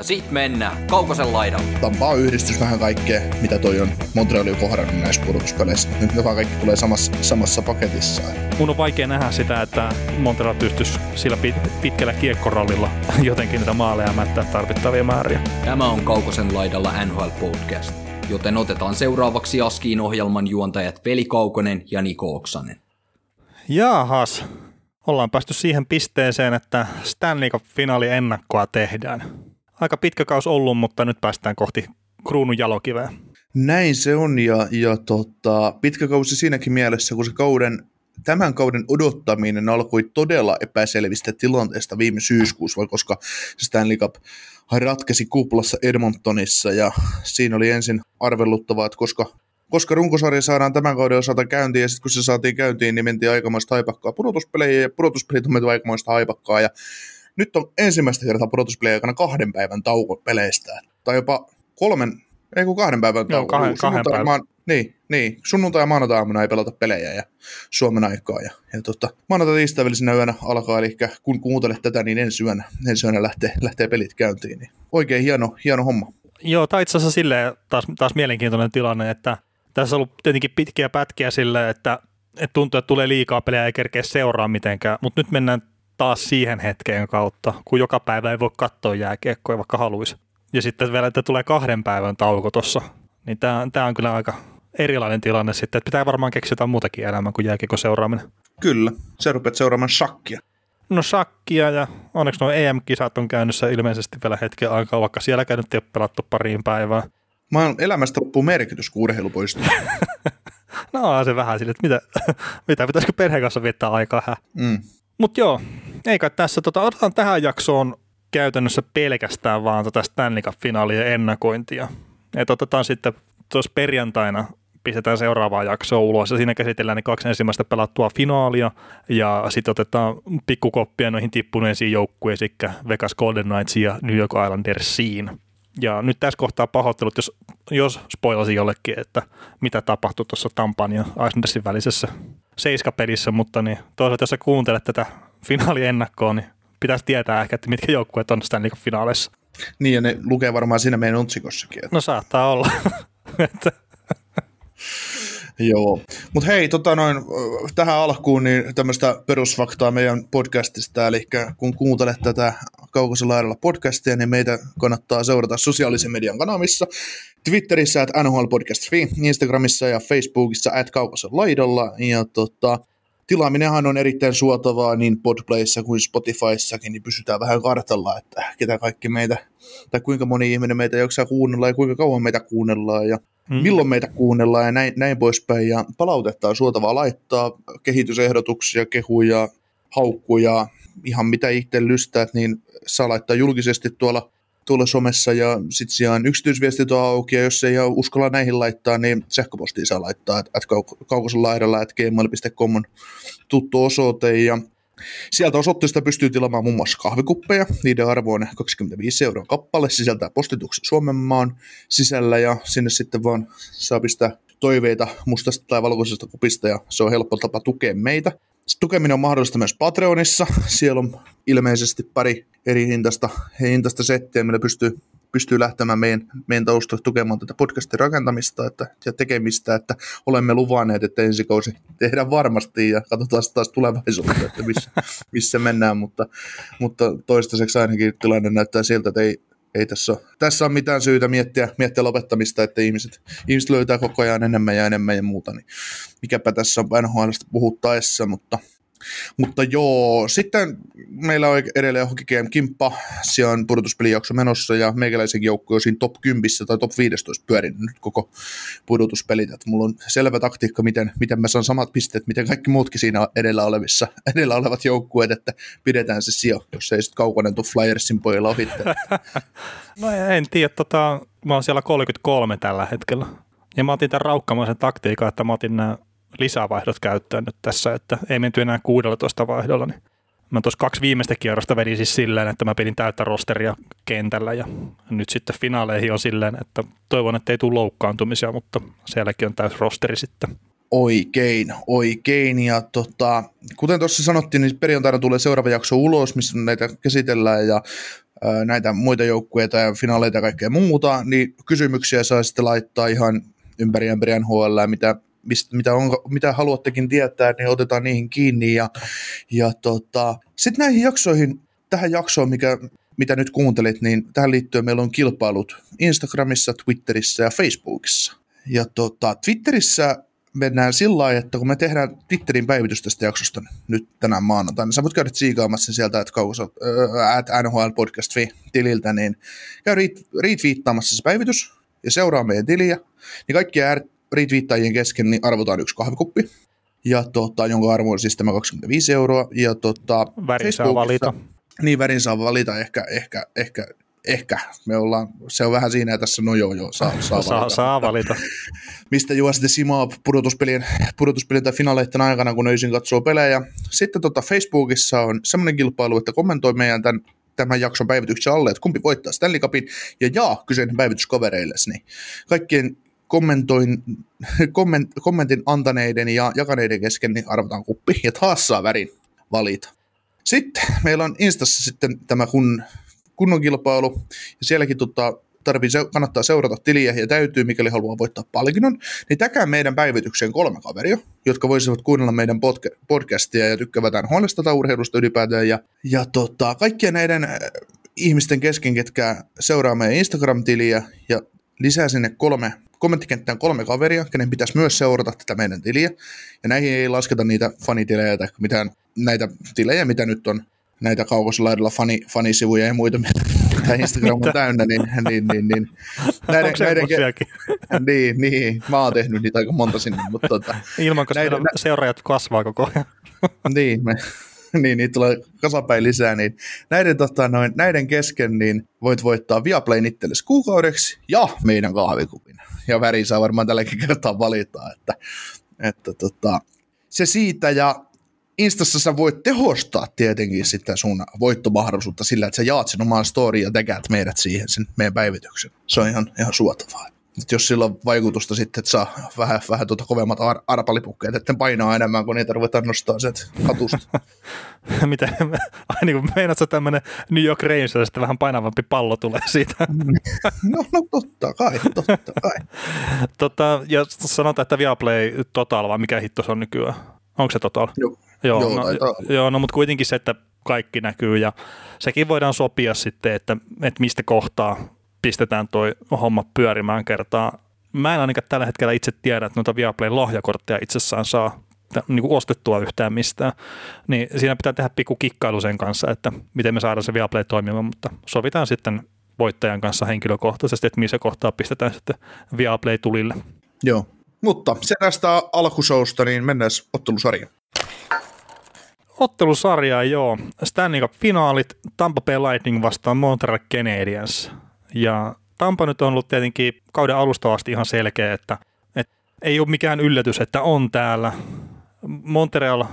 Ja sit mennään Kaukosen laidalla. Tampa on yhdistys vähän kaikkea, mitä toi on Montrealin kohdannut näissä pudotuspeleissä. Nyt joka kaikki tulee samassa, samassa paketissa. Mun on vaikea nähdä sitä, että Montreal pystyisi sillä pit- pitkällä kiekkorallilla jotenkin niitä maaleja mättää tarvittavia määriä. Tämä on Kaukosen laidalla NHL Podcast, joten otetaan seuraavaksi Askiin ohjelman juontajat Veli Kaukonen ja Niko Oksanen. Jaahas, ollaan päästy siihen pisteeseen, että Stanley Cup-finaali ennakkoa tehdään. Aika pitkä kaus ollut, mutta nyt päästään kohti kruunun jalokiveä. Näin se on ja, ja tota, pitkä kausi siinäkin mielessä, kun se kauden, tämän kauden odottaminen alkoi todella epäselvistä tilanteista viime syyskuussa, koska Stanley Cup ratkesi kuplassa Edmontonissa ja siinä oli ensin arveluttavaa, että koska koska runkosarja saadaan tämän kauden osalta käyntiin, ja sitten kun se saatiin käyntiin, niin mentiin aikamoista haipakkaa pudotuspelejä, ja pudotuspelijät on menty aikamoista haipakkaa, ja nyt on ensimmäistä kertaa pudotuspelejä aikana kahden päivän tauko peleistä, tai jopa kolmen, ei kun kahden päivän Joo, tauko. kahden- kahden Sunnuntai- päivän. maan- niin, niin, sunnuntai ja maanantai-aamuna ei pelata pelejä ja Suomen aikaa. Ja, ja tota, maanantai tiistai välisenä yönä alkaa, eli kun kuuntelet tätä, niin ensi yönä, ensi yönä lähtee, lähtee pelit käyntiin. Niin oikein hieno, hieno homma. Joo, tai itse asiassa silleen taas, taas mielenkiintoinen tilanne, että tässä on ollut tietenkin pitkiä pätkiä silleen, että, että tuntuu, että tulee liikaa pelejä ei kerkeä seuraa mitenkään, mutta nyt mennään taas siihen hetkeen kautta, kun joka päivä ei voi katsoa jääkiekkoa, vaikka haluaisi. Ja sitten vielä, että tulee kahden päivän tauko tuossa, niin tämä, tämä on kyllä aika erilainen tilanne sitten, että pitää varmaan keksiä jotain muutakin elämää kuin jääkiekon seuraaminen. Kyllä, sä rupeat seuraamaan shakkia. No shakkia ja onneksi nuo EM-kisat on käynnissä ilmeisesti vielä hetken aikaa, vaikka sielläkään nyt ei ole pelattu pariin päivään. Mä oon elämästä loppuu merkitys, kun urheilu poistuu. No on se vähän sille, että mitä, mitä pitäisikö perheen kanssa viettää aikaa. Hä? Mm. Mutta joo, eikä tässä, tota, otetaan tähän jaksoon käytännössä pelkästään vaan tätä Stanley Cup-finaalia ennakointia. Et otetaan sitten tuossa perjantaina pistetään seuraavaa jaksoa ulos ja siinä käsitellään ne kaksi ensimmäistä pelattua finaalia ja sitten otetaan pikkukoppia noihin tippuneisiin joukkueisiin, eli Vegas Golden Knights ja New York Islandersiin. Ja nyt tässä kohtaa pahoittelut, jos, jos spoilasin jollekin, että mitä tapahtui tuossa Tampan ja Islandersin välisessä seiskapelissä, mutta niin toisaalta jos sä kuuntelet tätä finaaliennakkoa, niin pitäisi tietää ehkä, että mitkä joukkueet on Stanley Cup-finaaleissa. Niin, ja ne lukee varmaan siinä meidän otsikossakin. Että, No saattaa olla. Joo. Mutta hei, tota noin, tähän alkuun niin tämmöistä perusfaktaa meidän podcastista, eli kun kuuntelet tätä Kaukosen laidalla podcastia, niin meitä kannattaa seurata sosiaalisen median kanavissa. Twitterissä at nhlpodcast.fi, Instagramissa ja Facebookissa at Kaukosen laidalla. Ja tota, tilaaminenhan on erittäin suotavaa niin Podplayssa kuin Spotifyssakin, niin pysytään vähän kartalla, että ketä kaikki meitä, tai kuinka moni ihminen meitä jaksaa kuunnella ja kuinka kauan meitä kuunnellaan ja Mm. milloin meitä kuunnellaan ja näin, näin poispäin. Ja palautetta on suotavaa laittaa, kehitysehdotuksia, kehuja, haukkuja, ihan mitä itse lystäät, niin saa laittaa julkisesti tuolla tuolla somessa ja sitten sijaan yksityisviestit on auki ja jos ei ole uskalla näihin laittaa, niin sähköpostiin saa laittaa, että et kaukosen laidalla, että gmail.com on tuttu osoite ja Sieltä osoitteesta pystyy tilaamaan muun muassa kahvikuppeja. Niiden arvo on 25 euroa kappale, sisältää postituksen Suomen maan sisällä ja sinne sitten vaan saa pistää toiveita mustasta tai valkoisesta kupista ja se on helppo tapa tukea meitä. Tukeminen on mahdollista myös Patreonissa. Siellä on ilmeisesti pari eri hintaista, hintaista settiä, millä pystyy, pystyy lähtemään meidän, meidän taustalla tukemaan tätä podcastin rakentamista että, ja tekemistä, että olemme luvanneet, että ensi kausi tehdään varmasti ja katsotaan taas tulevaisuutta, että missä, missä mennään, mutta, mutta toistaiseksi ainakin tilanne näyttää siltä, että ei, ei tässä, ole, tässä on mitään syytä miettiä, miettiä lopettamista, että ihmiset, ihmiset löytää koko ajan enemmän ja enemmän ja muuta, niin mikäpä tässä on NHLstä puhuttaessa, mutta mutta joo, sitten meillä on edelleen Hockey Game Kimppa, siellä on pudotuspelijakso menossa ja meikäläisen joukko on siinä top 10 tai top 15 pyörinyt nyt koko pudotuspelit. Että mulla on selvä taktiikka, miten, miten mä saan samat pisteet, miten kaikki muutkin siinä edellä, olevissa, edellä olevat joukkueet, että pidetään se sijo, jos ei sitten kaukonen tuu Flyersin pojilla ohitte. no en tiedä, tota, mä oon siellä 33 tällä hetkellä. Ja mä otin tämän raukkamaisen taktiikan, että mä otin nämä lisävaihdot käyttöön nyt tässä, että ei menty enää 16 vaihdolla, niin Mä tuossa kaksi viimeistä kierrosta vedin siis silleen, että mä pidin täyttä rosteria kentällä ja nyt sitten finaaleihin on silleen, että toivon, että ei tule loukkaantumisia, mutta sielläkin on täys rosteri sitten. Oikein, oikein. Ja tota, kuten tuossa sanottiin, niin perjantaina tulee seuraava jakso ulos, missä näitä käsitellään ja ää, näitä muita joukkueita ja finaaleita ja kaikkea muuta, niin kysymyksiä saa sitten laittaa ihan ympäri ympäri NHL, mitä mistä, mitä, on, mitä haluattekin tietää, niin otetaan niihin kiinni. Ja, ja tota, sitten näihin jaksoihin, tähän jaksoon, mikä, mitä nyt kuuntelit, niin tähän liittyen meillä on kilpailut Instagramissa, Twitterissä ja Facebookissa. Ja tota, Twitterissä mennään sillä lailla, että kun me tehdään Twitterin päivitys tästä jaksosta nyt tänään maanantaina, niin sä voit käydä tsiikaamassa sieltä, että kaukossa, at NHL Podcast tililtä, niin käy retweettaamassa se päivitys ja seuraa meidän tiliä, niin kaikki retweettajien kesken niin arvotaan yksi kahvikuppi, ja tota, jonka arvo on siis tämä 25 euroa. Ja tota, värin saa valita. Niin, värin saa valita ehkä, ehkä, ehkä, ehkä. Me ollaan, se on vähän siinä tässä, no joo, joo, saa, saa, saa valita. Saa valita. Mistä juo sitten simaa pudotuspelien, pudotuspelien tai finaaleiden aikana, kun öisin katsoo pelejä. Sitten tota Facebookissa on semmoinen kilpailu, että kommentoi meidän tämän tämän jakson päivityksen alle, että kumpi voittaa Stanley Cupin, ja jaa kyseinen päivitys kavereillesi. Niin kaikkien kommentoin, komment, kommentin antaneiden ja jakaneiden kesken niin arvotaan kuppi ja taas saa värin valita. Sitten meillä on Instassa sitten tämä kun, kunnon kilpailu ja sielläkin tota, tarvii, kannattaa seurata tiliä ja täytyy, mikäli haluaa voittaa palkinnon, niin täkää meidän päivitykseen kolme kaveria, jotka voisivat kuunnella meidän podca- podcastia ja tykkäävät huolesta tai urheilusta ylipäätään. Ja, ja tota, kaikkien näiden äh, ihmisten kesken, ketkä seuraa meidän Instagram-tiliä ja lisää sinne kolme kommenttikenttään kolme kaveria, kenen pitäisi myös seurata tätä meidän tiliä. Ja näihin ei lasketa niitä fanitilejä tai mitään näitä tilejä, mitä nyt on näitä kaukosolaidalla fani, fanisivuja ja muita, mitä Instagram on täynnä, niin, niin, niin, niin näiden, näiden, niin, niin, mä oon tehnyt niitä aika monta sinne, mutta tota, Ilman, koska näiden, seuraajat kasvaa koko ajan. niin, me, niin niitä tulee kasapäin lisää, niin näiden, tota, noin, näiden kesken niin voit voittaa Viaplay itsellesi kuukaudeksi ja meidän kahvikupin ja väri saa varmaan tälläkin kertaa valita, että, että tota, se siitä ja Instassa sä voit tehostaa tietenkin sitä sun voittomahdollisuutta sillä, että sä jaat sen omaan storyin ja tekäät meidät siihen sen meidän päivityksen. Se on ihan, ihan suotavaa. Et jos sillä on vaikutusta sitten, että saa vähän, vähän tuota kovemmat ar- arpalipukkeet, että painaa enemmän, kun niitä ruvetaan nostaa sieltä hatusta. Mitä, ai niin kuin meinaat tämmöinen New York Rangers, sitten vähän painavampi pallo tulee siitä. no, no totta kai, totta kai. tota, ja sanotaan, että Viaplay Total, vai mikä hitto se on nykyään? Onko se Total? Joo. Joo, joo, no, joo, no mutta kuitenkin se, että kaikki näkyy ja sekin voidaan sopia sitten, että, että mistä kohtaa pistetään toi homma pyörimään kertaa. Mä en ainakaan tällä hetkellä itse tiedä, että noita Viaplayn lahjakortteja itsessään saa niin kuin ostettua yhtään mistään, niin siinä pitää tehdä pikku kikkailu sen kanssa, että miten me saadaan se Viaplay toimimaan, mutta sovitaan sitten voittajan kanssa henkilökohtaisesti, että missä kohtaa pistetään sitten Viaplay tulille. Joo, mutta se tästä alkusousta, niin mennään ottelusarjaan. Ottelusarjaa, joo. Stanley Cup-finaalit, Tampa Bay Lightning vastaan Montreal Canadiens. Ja Tampa nyt on ollut tietenkin kauden alusta asti ihan selkeä, että, että ei ole mikään yllätys, että on täällä. Montreal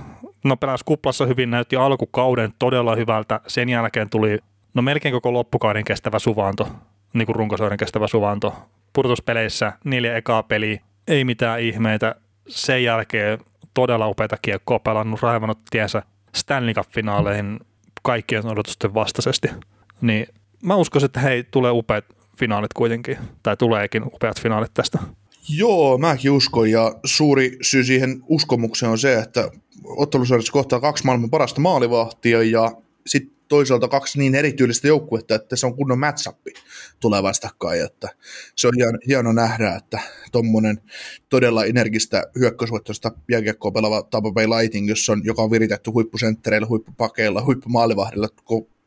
no pelasi kuplassa hyvin, näytti alkukauden todella hyvältä. Sen jälkeen tuli no melkein koko loppukauden kestävä suvanto, niin kuin kestävä suvanto. Pudotuspeleissä neljä ekaa peliä, ei mitään ihmeitä. Sen jälkeen todella upeita kiekkoa pelannut, raivannut tiensä Stanley Cup-finaaleihin kaikkien odotusten vastaisesti. Niin mä uskon, että hei, tulee upeat finaalit kuitenkin, tai tuleekin upeat finaalit tästä. Joo, mäkin uskon, ja suuri syy siihen uskomukseen on se, että ottelusarjassa kohtaa kaksi maailman parasta maalivahtia, ja sitten toisaalta kaksi niin erityylistä joukkuetta, että se on kunnon match tulee vastakkain, että se on hieno, hieno nähdä, että tuommoinen todella energistä hyökkäysvoittoista jääkiekkoa pelaava Tampa Bay Lighting, jossa on, joka on viritetty huippusenttereillä, huippupakeilla, huippumaalivahdilla,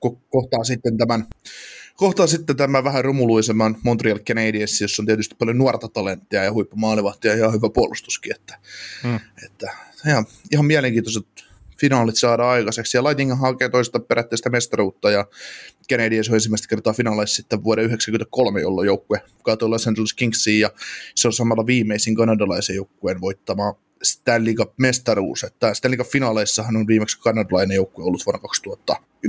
ko- ko- kohtaa sitten tämän kohtaa sitten tämän vähän rumuluisemman Montreal Canadiens, jossa on tietysti paljon nuorta talenttia ja huippumaalivahtia ja hyvä puolustuskin, että, hmm. että ihan, ihan mielenkiintoiset finaalit saada aikaiseksi. Ja Lightning hakee toista perätteistä mestaruutta ja Canadiens on ensimmäistä kertaa finaaleissa sitten vuoden 1993, jolloin joukkue kaatoi Los Angeles Kingsiin ja se on samalla viimeisin kanadalaisen joukkueen voittama Stanley Cup-mestaruus. Että Stanley Cup-finaaleissahan on viimeksi kanadalainen joukkue ollut vuonna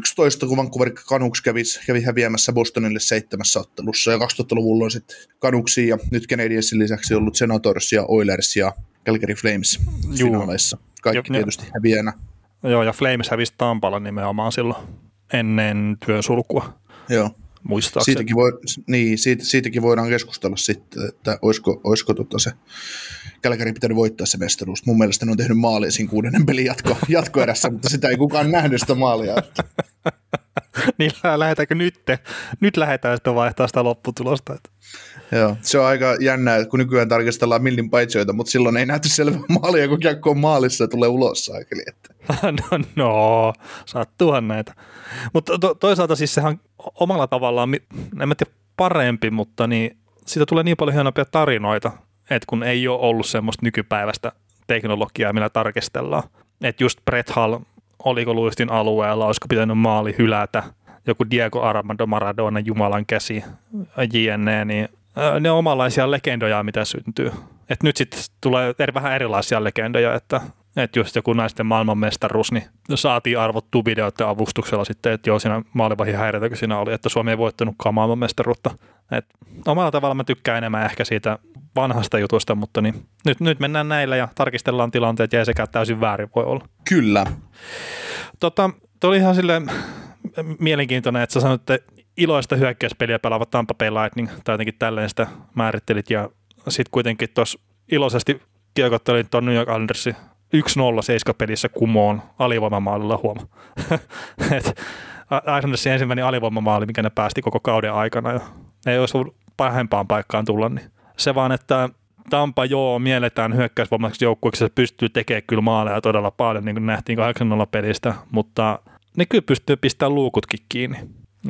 2011, kun Vancouver Canucks kävi, kävi häviämässä Bostonille seitsemässä ottelussa, ja 2000-luvulla on sitten Canucksia, ja nyt Canadiensin lisäksi ollut Senators ja Oilers ja Calgary Flames Juu. finaaleissa. Kaikki jo, tietysti häviänä. Joo, ja Flames hävisi Tampalla nimenomaan silloin ennen työn sulkua. Joo. Muistaakseni. Siitäkin, voi, niin, siitä, siitäkin voidaan keskustella sitten, että olisiko, olisiko tota se Kälkäri pitänyt voittaa se mestaruus. Mun mielestä ne on tehnyt maali siinä kuudennen pelin jatko, jatkoerässä, mutta sitä ei kukaan nähnyt sitä maalia. niin lähdetäänkö nyt? Nyt lähdetään sitten vaihtaa sitä lopputulosta. Että. Joo, se on aika jännää, kun nykyään tarkastellaan millin paitsioita, mutta silloin ei nähty selvä maalia, kun kiekko on maalissa ja tulee ulos saakeli. Että. no, no, sattuuhan näitä. Mutta to, toisaalta siis sehän omalla tavallaan, en mä tiedä parempi, mutta niin, siitä tulee niin paljon hienompia tarinoita, että kun ei ole ollut semmoista nykypäiväistä teknologiaa, millä tarkistellaan. Että just Brett Hall, oliko luistin alueella, olisiko pitänyt maali hylätä, joku Diego Armando Maradona, Jumalan käsi, JNE, niin ne on omanlaisia legendoja, mitä syntyy. Et nyt sitten tulee eri, vähän erilaisia legendoja, että että just joku naisten maailmanmestaruus, niin saatiin arvottua videoiden avustuksella sitten, että joo, siinä maalivahin häiriötä, kun siinä oli, että Suomi ei voittanutkaan maailmanmestaruutta. Et omalla tavalla mä tykkään enemmän ehkä siitä vanhasta jutusta, mutta niin, nyt, nyt mennään näillä ja tarkistellaan tilanteet ja ei sekään täysin väärin voi olla. Kyllä. Tota, oli ihan sille mielenkiintoinen, että sä sanoit, että iloista hyökkäyspeliä pelaavat Tampa Bay Lightning, tai jotenkin tälleen sitä määrittelit, ja sitten kuitenkin tuossa iloisesti kiekottelin tuon New York Islandersin 1-0 seiskapelissä kumoon alivoimamaalilla huoma. Islandersin ensimmäinen alivoimamaali, mikä ne päästi koko kauden aikana, ja ei olisi ollut pahempaan paikkaan tulla, niin se vaan, että Tampa joo, mielletään hyökkäysvoimaiseksi joukkueeksi, se pystyy tekemään kyllä maaleja todella paljon, niin kuin nähtiin 8-0 pelistä, mutta ne kyllä pystyy pistämään luukutkin kiinni.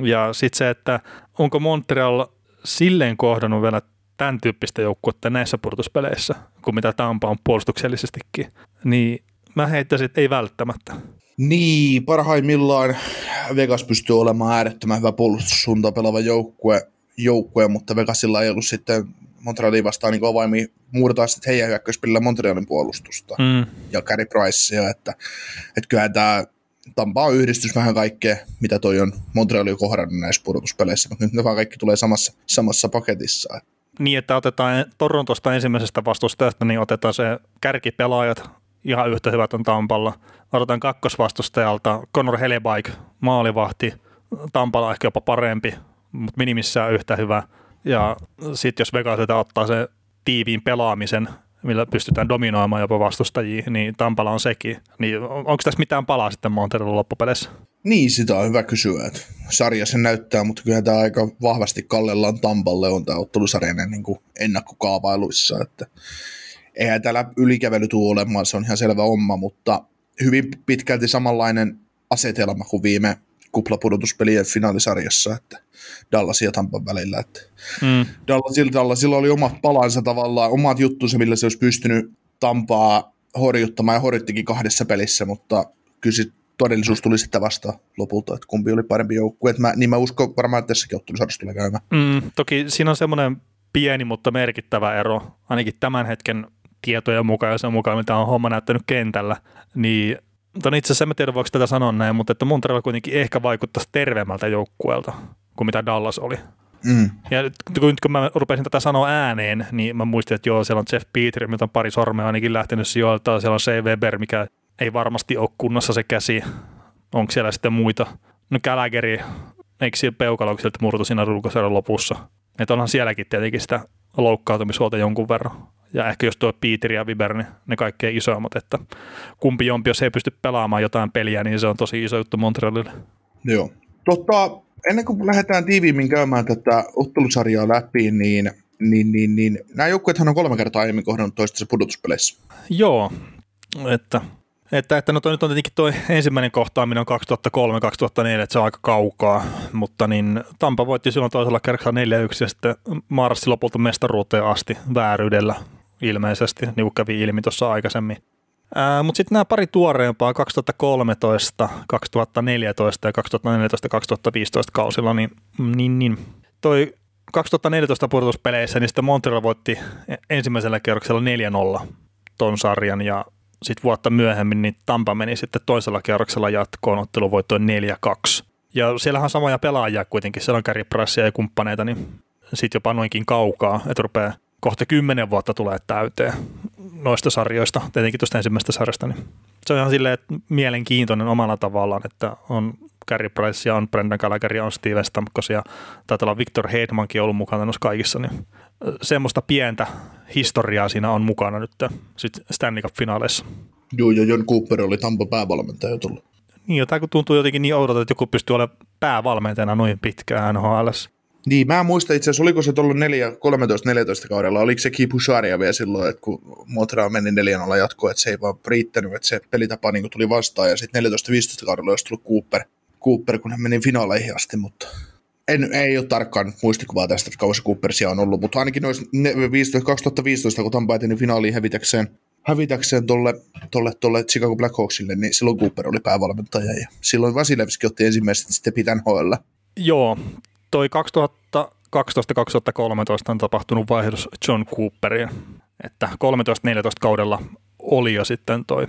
Ja sitten se, että onko Montreal silleen kohdannut vielä tämän tyyppistä joukkuetta näissä purtuspeleissä, kuin mitä Tampa on puolustuksellisestikin, niin mä heittäisin, että ei välttämättä. Niin, parhaimmillaan Vegas pystyy olemaan äärettömän hyvä puolustussuuntaan pelaava joukkue, joukkue, mutta Vegasilla ei ollut sitten Montrealin vastaan niin avaimia muurtaa sitten heidän hyökkäyspelillä Montrealin puolustusta mm. ja Carey Pricea, että, että kyllähän tämä Tampa on yhdistys vähän kaikkea, mitä toi on Montreal kohdannut näissä pudotuspeleissä, mutta nyt ne vaan kaikki tulee samassa, samassa paketissa. Niin, että otetaan Torontosta ensimmäisestä vastustajasta, niin otetaan se kärkipelaajat ihan yhtä hyvät on Tampalla. Otetaan kakkosvastustajalta Conor Helebaik, maalivahti, Tampalla ehkä jopa parempi, mutta minimissään yhtä hyvä. Ja sitten jos Vegas ottaa se tiiviin pelaamisen, millä pystytään dominoimaan jopa vastustajia, niin Tampala on sekin. Niin onko tässä mitään palaa sitten Montrealin loppupeleissä? Niin, sitä on hyvä kysyä. Että sarja sen näyttää, mutta kyllä tämä aika vahvasti kallellaan Tampalle on tämä ottelusarjainen niin kuin ennakkokaavailuissa. Että eihän täällä ylikävely tule olemaan, se on ihan selvä homma, mutta hyvin pitkälti samanlainen asetelma kuin viime kuplapudotuspelien finaalisarjassa, että Dallas ja Tampan välillä. Että mm. Dallasilla, Dallasilla oli omat palansa tavallaan, omat juttunsa, millä se olisi pystynyt Tampaa horjuttamaan ja horjuttikin kahdessa pelissä, mutta kyllä todellisuus tuli sitten vasta lopulta, että kumpi oli parempi joukkue. Mä, niin mä uskon varmaan, että tässäkin ottelusarjassa tulee käymään. Mm, toki siinä on semmoinen pieni, mutta merkittävä ero, ainakin tämän hetken tietojen mukaan ja sen mukaan, mitä on homma näyttänyt kentällä, niin Mutta itse asiassa en tiedä, voiko tätä sanoa näin, mutta että Montreal kuitenkin ehkä vaikuttaisi terveemmältä joukkueelta kuin mitä Dallas oli. Mm. Ja nyt kun mä rupesin tätä sanoa ääneen, niin mä muistin, että joo, siellä on Jeff Petri, mitä on pari sormea ainakin lähtenyt sijoilta, siellä on C. Weber, mikä ei varmasti ole kunnossa se käsi. Onko siellä sitten muita? No Gallagher, eikö siellä peukaloukselta murtu siinä ruukosarjan lopussa? Että onhan sielläkin tietenkin sitä loukkaantumishuolta jonkun verran. Ja ehkä jos tuo Peter ja Viber, niin ne kaikkein isoimmat, että kumpi jompi, jos ei pysty pelaamaan jotain peliä, niin se on tosi iso juttu Montrealille. Joo. Totta, ennen kuin lähdetään tiiviimmin käymään tätä ottelusarjaa läpi, niin, niin, niin, niin nämä joukkueethan on kolme kertaa aiemmin kohdannut toistensa pudotuspeleissä. Joo, että että, että no toi nyt on tietenkin toi ensimmäinen kohtaaminen on 2003-2004, että se on aika kaukaa, mutta niin Tampa voitti silloin toisella kerralla 4-1 ja sitten marssi lopulta mestaruuteen asti vääryydellä ilmeisesti, niin kuin kävi ilmi tuossa aikaisemmin. Mutta sitten nämä pari tuoreempaa 2013, 2014 ja 2014-2015 kausilla, niin, niin, niin. Toi 2014 pudotuspeleissä, niin sitten Montreal voitti ensimmäisellä kierroksella 4-0 ton sarjan ja sitten vuotta myöhemmin niin Tampa meni sitten toisella kierroksella jatkoon otteluvoittoon 4-2. Ja siellähän on samoja pelaajia kuitenkin, siellä on Gary Prassia ja kumppaneita, niin sitten jopa noinkin kaukaa, että rupeaa kohta kymmenen vuotta tulee täyteen noista sarjoista, tietenkin tuosta ensimmäisestä sarjasta, niin se on ihan silleen että mielenkiintoinen omalla tavallaan, että on Gary Price ja on Brendan Gallagher ja on Steven Stamkos ja taitaa olla Victor Hedmankin ollut mukana noissa kaikissa, niin semmoista pientä historiaa siinä on mukana nyt sit Stanley Cup-finaaleissa. Joo, ja John Cooper oli Tampa päävalmentaja tullut. Niin, jotain kun tuntuu jotenkin niin oudolta, että joku pystyy olemaan päävalmentajana noin pitkään NHL. Niin, mä muistan itse asiassa, oliko se tullut 13-14 kaudella, oliko se Kipu vielä silloin, että kun Montreal meni neljän alla jatkoon, että se ei vaan riittänyt, että se pelitapa niin tuli vastaan, ja sitten 14-15 kaudella olisi tullut Cooper, Cooper, kun hän meni finaaleihin asti, mutta en, ei ole tarkkaan muistikuvaa tästä, että kauan Coopersia on ollut, mutta ainakin noissa 2015, kun Tampa eteni finaaliin hävitäkseen, hävitäkseen tolle, tolle, tolle Chicago Blackhawksille, niin silloin Cooper oli päävalmentaja ja silloin Vasilevski otti ensimmäiset sitten pitän hoella. Joo, toi 2012-2013 on tapahtunut vaihdos John Cooperiin, että 13-14 kaudella oli jo sitten toi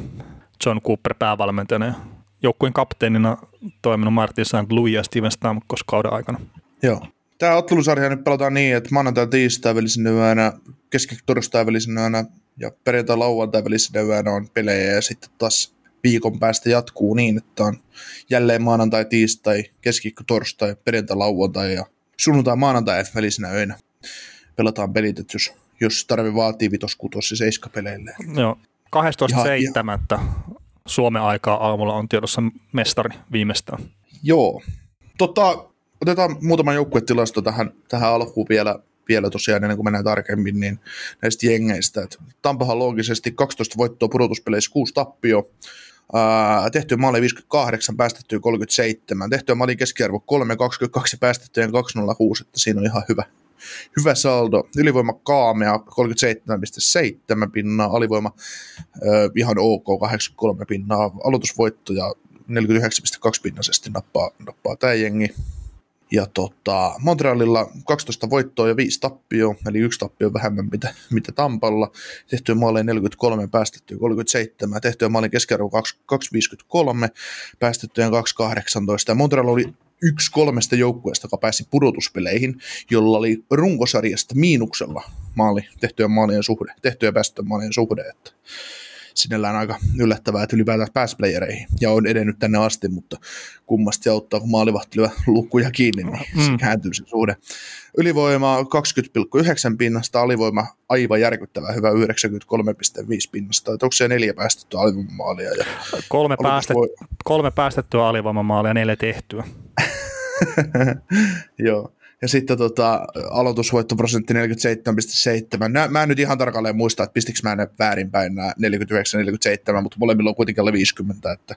John Cooper päävalmentajana joukkueen kapteenina toiminut Martin St. Louis ja Steven Stamkos kauden aikana. Joo. Tämä ottelusarja nyt pelataan niin, että maanantai tiistai välisenä yönä, keskitorstai välisenä yönä ja perjantai lauantai välisenä yönä on pelejä ja sitten taas viikon päästä jatkuu niin, että on jälleen maanantai, tiistai, keskiviikko, torstai, perjantai, lauantai ja sunnuntai, maanantai välisenä öinä pelataan pelit, että jos, jos tarve vaatii vitos, kutos ja seiska peleille. Joo, 12.7. Suomen aikaa aamulla on tiedossa mestari viimeistään. Joo. Tota, otetaan muutama joukkuetilasto tähän, tähän alkuun vielä, vielä tosiaan ennen kuin mennään tarkemmin, niin näistä jengeistä. Et Tampahan loogisesti 12 voittoa pudotuspeleissä, 6 tappio, Uh, tehtyä maali 58, päästettyä 37. Tehtyä maali keskiarvo 3,22 ja päästettyä 2,06, että siinä on ihan hyvä, hyvä saldo. Ylivoima kaamea 37,7 pinnaa, alivoima uh, ihan ok 83 pinnaa, aloitusvoittoja 49,2 pinnaisesti nappaa, nappaa tämä jengi. Ja tota, Montrealilla 12 voittoa ja 5 tappio, eli yksi tappio vähemmän mitä, mitä Tampalla. Tehtyä maaleja 43, päästettyä 37, tehtyä maalin keskiarvo 253, päästettyä 218. Ja Montreal oli yksi kolmesta joukkueesta, joka pääsi pudotuspeleihin, jolla oli runkosarjasta miinuksella maali, tehtyä maalien suhde, tehtyä päästettyä maalien suhde. Että sinällään aika yllättävää, että ylipäätään pääsi playereihin ja on edennyt tänne asti, mutta kummasti auttaa, kun maalivahti lyö lukkuja kiinni, niin mm. kääntyy se suhde. Ylivoima 20,9 pinnasta, alivoima aivan järkyttävä hyvä 93,5 pinnasta. Että onko se neljä päästettyä alivoimamaalia? Ja kolme, päästet, voi... kolme päästettyä alivoimamaalia ja neljä tehtyä. Joo. Ja sitten tota, aloitusvoittoprosentti 47,7. Mä, mä en nyt ihan tarkalleen muista, että pistikö mä ne väärinpäin nämä 49-47, mutta molemmilla on kuitenkin alle 50, että,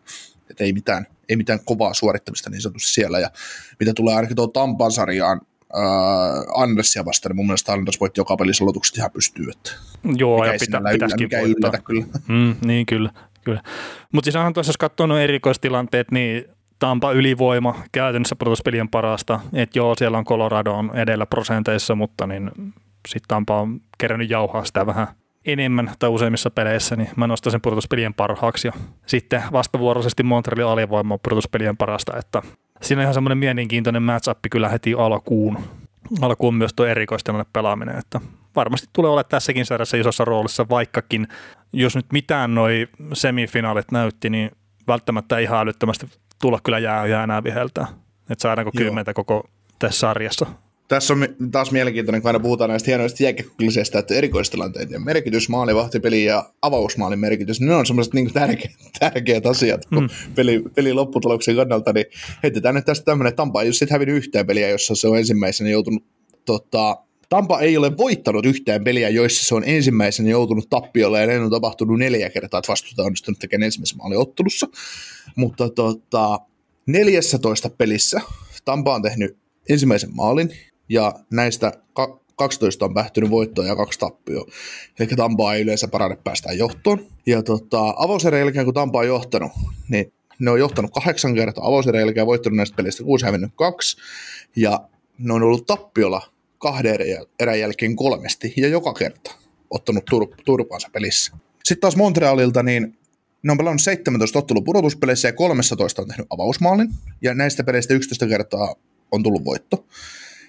että ei, mitään, ei mitään kovaa suorittamista niin sanotusti siellä. Ja mitä tulee ainakin tuon Tampan sarjaan, äh, Andersia vastaan, niin mun mielestä Anders voitti joka pelissä aloitukset ihan pystyy. Että Joo, ja pitä, pitäisikin mikä voittaa. kyllä. Mm, niin, kyllä. kyllä. Mutta siis onhan tuossa, jos katsoo nuo erikoistilanteet, niin Tampa ylivoima käytännössä pudotuspelien parasta. että joo, siellä on Colorado on edellä prosenteissa, mutta niin sitten Tampa on kerännyt jauhaa sitä vähän enemmän tai useimmissa peleissä, niin mä nostan sen pudotuspelien parhaaksi. Ja sitten vastavuoroisesti Montrealin alivoima on pudotuspelien parasta, että siinä on ihan semmoinen mielenkiintoinen matchup kyllä heti alkuun. Alkuun myös tuo erikoistilanne pelaaminen, että varmasti tulee olla tässäkin sarjassa isossa roolissa, vaikkakin jos nyt mitään noi semifinaalit näytti, niin välttämättä ihan älyttömästi tulla kyllä jää, jää enää viheltää. Että saadaanko kymmentä koko tässä sarjassa. Tässä on taas mielenkiintoinen, kun aina puhutaan näistä hienoista jääkekkullisesta, että erikoistilanteet ja merkitys, maalivahtipeli ja avausmaalin merkitys, ne on semmoiset niin tärkeät, tärkeät asiat, kun mm. peli, peli lopputuloksen kannalta, niin heitetään nyt tästä tämmöinen, että Tampa ei ole sitten hävinnyt yhtään peliä, jossa se on ensimmäisenä joutunut tota, Tampa ei ole voittanut yhtään peliä, joissa se on ensimmäisenä joutunut tappiolle, ja ne on tapahtunut neljä kertaa, että vastuuta on onnistunut tekemään ensimmäisen maalin ottelussa. Mutta tota, 14 pelissä Tampa on tehnyt ensimmäisen maalin, ja näistä 12 on päättynyt voittoon ja kaksi tappioa. Eli Tampa ei yleensä parane päästään johtoon. Ja tota, avauserän jälkeen, kun Tampa on johtanut, niin ne on johtanut kahdeksan kertaa avauserän jälkeen voittanut näistä peleistä kuusi hävinnyt kaksi. Ja ne on ollut tappiolla kahden erän jälkeen kolmesti ja joka kerta ottanut tur- turpaansa pelissä. Sitten taas Montrealilta, niin ne on pelannut 17 ottelu pudotuspeleissä ja 13 on tehnyt avausmaalin. Ja näistä peleistä 11 kertaa on tullut voitto.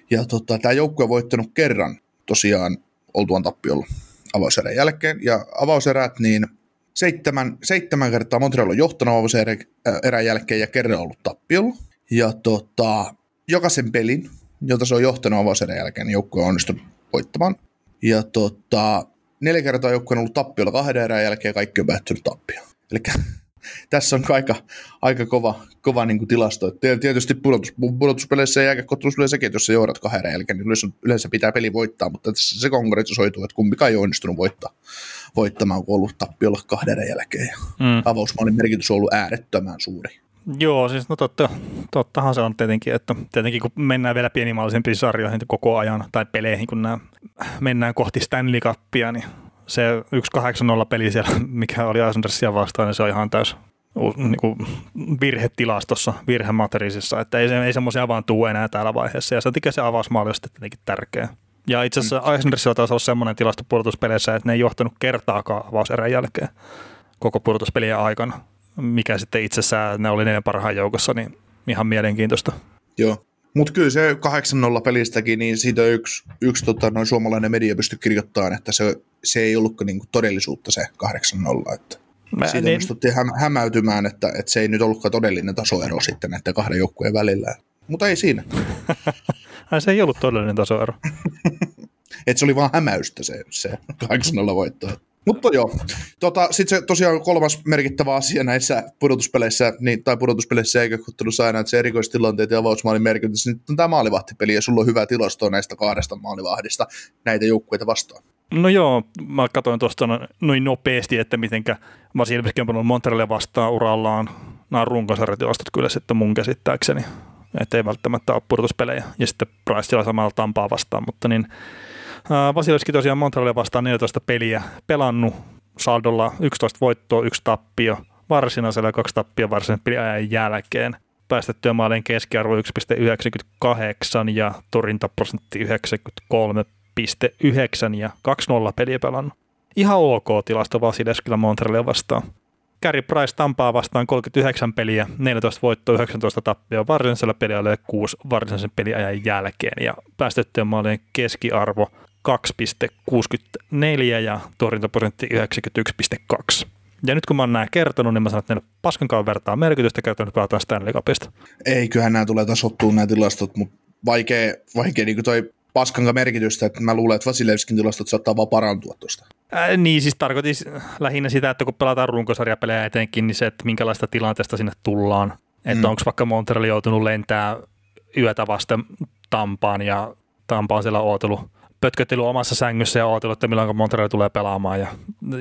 Ja tota, tämä joukkue on voittanut kerran tosiaan oltuaan tappiolla avauserän jälkeen. Ja avauserät, niin seitsemän, seitsemän kertaa Montreal on johtanut avauserän äh, jälkeen ja kerran ollut tappiolla. Ja tota, jokaisen pelin, jota se on johtanut avauserän jälkeen, niin joukkue on onnistunut voittamaan. Ja tota, neljä kertaa joukkue on ollut tappiolla kahden erän jälkeen ja kaikki on päättynyt tappioon. Eli tässä on aika, aika kova, kova niin kuin tilasto. Tietysti pudotus, pudotuspeleissä ja että jos sä johdat kahden jälkeen, niin yleensä, yleensä pitää peli voittaa, mutta tässä se konkretisoituu, että kumpikaan ei onnistunut voittaa, voittamaan, kun on ollut tappiolla kahden jälkeen. Mm. Avausmaalin merkitys on ollut äärettömän suuri. Joo, siis no totta, tottahan se on tietenkin, että tietenkin kun mennään vielä pienimallisempiin sarjoihin koko ajan tai peleihin, kun nämä mennään kohti Stanley Cupia, niin se 1-8-0 peli siellä, mikä oli Islandersia vastaan, niin se on ihan täys niin kuin virhetilastossa, virhemateriisissa, että ei, ei semmoisia vaan tule enää täällä vaiheessa, ja sen takia se avausmaali on sitten tietenkin tärkeä. Ja itse asiassa Islandersilla taisi olla semmoinen tilasto pudotuspeleissä, että ne ei johtanut kertaakaan avauserän jälkeen koko pudotuspelien aikana, mikä sitten itsessään, ne oli neljän parhaan joukossa, niin ihan mielenkiintoista. Joo. Mutta kyllä se 8-0 pelistäkin, niin siitä yksi, yksi tota, noin suomalainen media pystyi kirjoittamaan, että se, se ei ollutko niinku todellisuutta se 8-0. Että Mä, siitä niin... onnistuttiin häm, hämäytymään, että, että se ei nyt ollutkaan todellinen tasoero sitten näiden kahden joukkueen välillä. Mutta ei siinä. Se ei ollut todellinen tasoero. että se oli vaan hämäystä se, se 8-0 voitto. Mutta joo, tota, sitten se tosiaan kolmas merkittävä asia näissä pudotuspeleissä, niin, tai pudotuspeleissä eikä kuttelussa aina, että se erikoistilanteet ja avausmaalin merkitys, niin on tämä maalivahtipeli, ja sulla on hyvä tilasto näistä kahdesta maalivahdista näitä joukkueita vastaan. No joo, mä katsoin tuosta noin nopeasti, että mitenkä Vasilevski on Montrealia vastaan urallaan. Nämä runkosarjatilastot kyllä sitten mun käsittääkseni, että ei välttämättä ole pudotuspelejä. Ja sitten Price samalla Tampaa vastaan, mutta niin Vasilevski tosiaan Montrealia vastaan 14 peliä pelannut saldolla 11 voittoa, yksi tappio, varsinaisella kaksi tappia varsinaisen peliajan jälkeen. Päästettyä maalien keskiarvo 1,98 ja torjuntaprosentti 93,9 ja 2-0 peliä pelannut. Ihan ok tilasto Vasilevskilla Montrealia vastaan. Gary Price Tampaa vastaan 39 peliä, 14 voittoa, 19 tappia varsinaisella peliajalla ja 6 varsinaisen peliajan jälkeen. Ja päästettyjen maalien keskiarvo 2,64 ja torjuntaprosentti 91,2. Ja nyt kun mä oon nämä kertonut, niin mä sanon, että ne paskankaan vertaa merkitystä kertonut, että pelataan Stanley Cupista. Ei, kyllähän nämä tulee tasottua nämä tilastot, mutta vaikea, vaikea niin kuin toi paskanka merkitystä, että mä luulen, että Vasilevskin tilastot saattaa vaan parantua tuosta. Äh, niin, siis tarkoitin lähinnä sitä, että kun pelataan runkosarjapelejä etenkin, niin se, että minkälaista tilanteesta sinne tullaan. Että mm. onko vaikka Montreal joutunut lentää yötä vasten Tampaan ja Tampa on siellä ootellut pötköttely omassa sängyssä ja ootellut, että milloin Montreal tulee pelaamaan. Ja,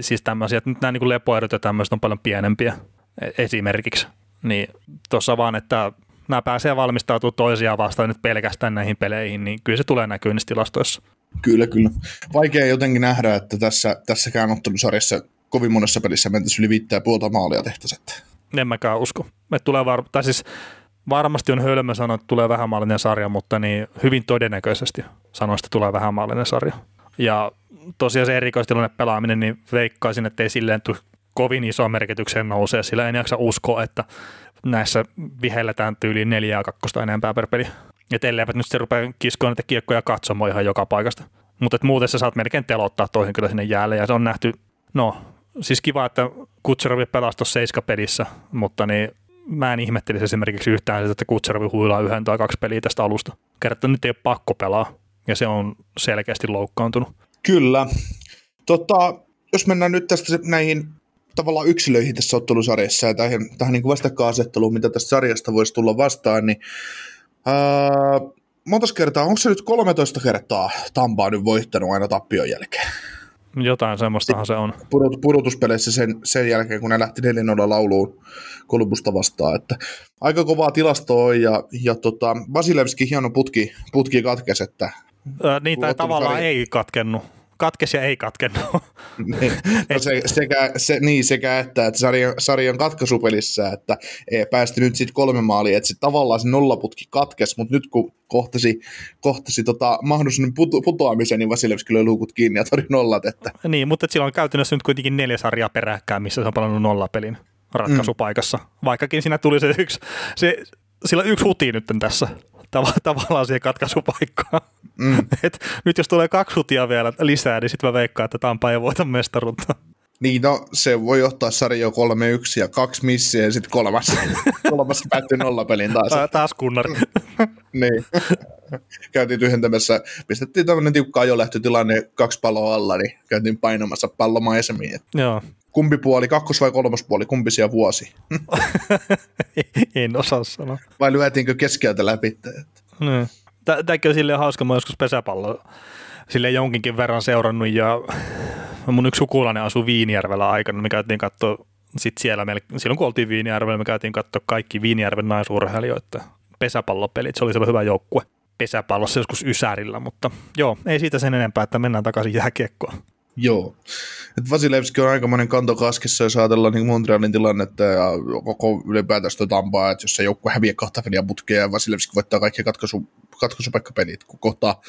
siis tämmöisiä, että nyt nämä niin lepoerot ja tämmöiset on paljon pienempiä e- esimerkiksi. Niin tuossa vaan, että nämä pääsee valmistautumaan toisiaan vastaan nyt pelkästään näihin peleihin, niin kyllä se tulee näkyä niissä tilastoissa. Kyllä, kyllä. Vaikea jotenkin nähdä, että tässä, tässäkään ottelusarjassa kovin monessa pelissä mentäisiin yli viittää puolta maalia tehtäisiin. En mäkään usko. Me tulee var- tai siis varmasti on hölmö sanoa, että tulee vähämaallinen sarja, mutta niin hyvin todennäköisesti sanoista tulee vähämaallinen sarja. Ja tosiaan se erikoistilanne pelaaminen, niin veikkaisin, että ei silleen tule kovin iso merkitykseen nousee, sillä en jaksa uskoa, että näissä vihelletään tyyliin neljää kakkosta enempää per peli. Että elleivät nyt se rupea kiskoa näitä kiekkoja katsomaan ihan joka paikasta. Mutta muuten sä saat melkein telottaa toihin kyllä sinne jäälle ja se on nähty, no siis kiva, että Kutserovi pelasi tuossa pelissä, mutta niin mä en ihmettelisi esimerkiksi yhtään, että Kutserovi huilaa yhden tai kaksi peliä tästä alusta. Kertaa nyt ei ole pakko pelaa, ja se on selkeästi loukkaantunut. Kyllä. Tota, jos mennään nyt tästä näihin tavallaan yksilöihin tässä ottelusarjassa ja tähän, tähän niin vastakkainasetteluun, mitä tästä sarjasta voisi tulla vastaan, niin ää, monta kertaa, onko se nyt 13 kertaa Tampaa nyt voittanut aina tappion jälkeen? Jotain semmoistahan se on. Pudot, pudotuspeleissä sen, sen jälkeen, kun ne lähti 4 lauluun Kolumbusta vastaan. Että aika kovaa tilastoa ja, ja tota, Vasilevski hieno putki, putki katkesi, että Ö, niin, tai tavallaan pari. ei katkennut. Katkes ja ei katkennut. Niin. No se, sekä, se, niin, sekä että, että sarjan, sarjan katkaisupelissä, että ei päästy nyt sitten kolme maalia, että se tavallaan se nollaputki katkes, mutta nyt kun kohtasi, kohtasi tota, mahdollisuuden puto, putoamisen, niin Vasilevski löi luukut kiinni ja tori nollat, että niin, mutta sillä on käytännössä nyt kuitenkin neljä sarjaa peräkkäin, missä se on pelannut nollapelin ratkaisupaikassa. Mm. Vaikkakin siinä tuli se yksi, se, sillä yksi huti nyt tässä tav- tavallaan siihen katkaisupaikkaan. mm, Et nyt jos tulee kaksi hutia vielä lisää, niin sitten mä veikkaan, että Tampa ei voita mestaruutta. niin no, se voi johtaa sarjoa 3-1 ja kaksi missiä ja sitten kolmas, kolmas päättyy nollapeliin taas. Ta- taas kunnari. Niin. Käytiin tyhjentämässä, pistettiin tämmöinen tiukka ajolähtötilanne, kaksi palloa alla, niin käytiin painamassa pallomaisemiin. Joo, Kumpi puoli, kakkos- vai kolmospuoli, kumpi siellä vuosi? en osaa sanoa. Vai lyötiinkö keskeltä läpi? Niin. Tä- Tämäkin on silleen hauska, mä joskus pesäpallo sille jonkinkin verran seurannut ja mun yksi sukulainen asui Viinijärvellä aikana, me käytiin katsoa sit siellä, mel- silloin kun oltiin Viinijärvellä, me käytiin katsoa kaikki Viinijärven naisurheilijoiden pesäpallopelit, se oli semmoinen hyvä joukkue pesäpallossa joskus Ysärillä, mutta joo, ei siitä sen enempää, että mennään takaisin jääkiekkoon. Joo. Et Vasilevski on aikamoinen kanto kaskessa, jos ajatellaan niin Montrealin tilannetta ja koko ylipäätään sitä Tampaa, että jos se joukkue häviää kahta peliä putkea ja Vasilevski voittaa kaikki katkaisu, katkaisupaikkapelit, kun kohtaa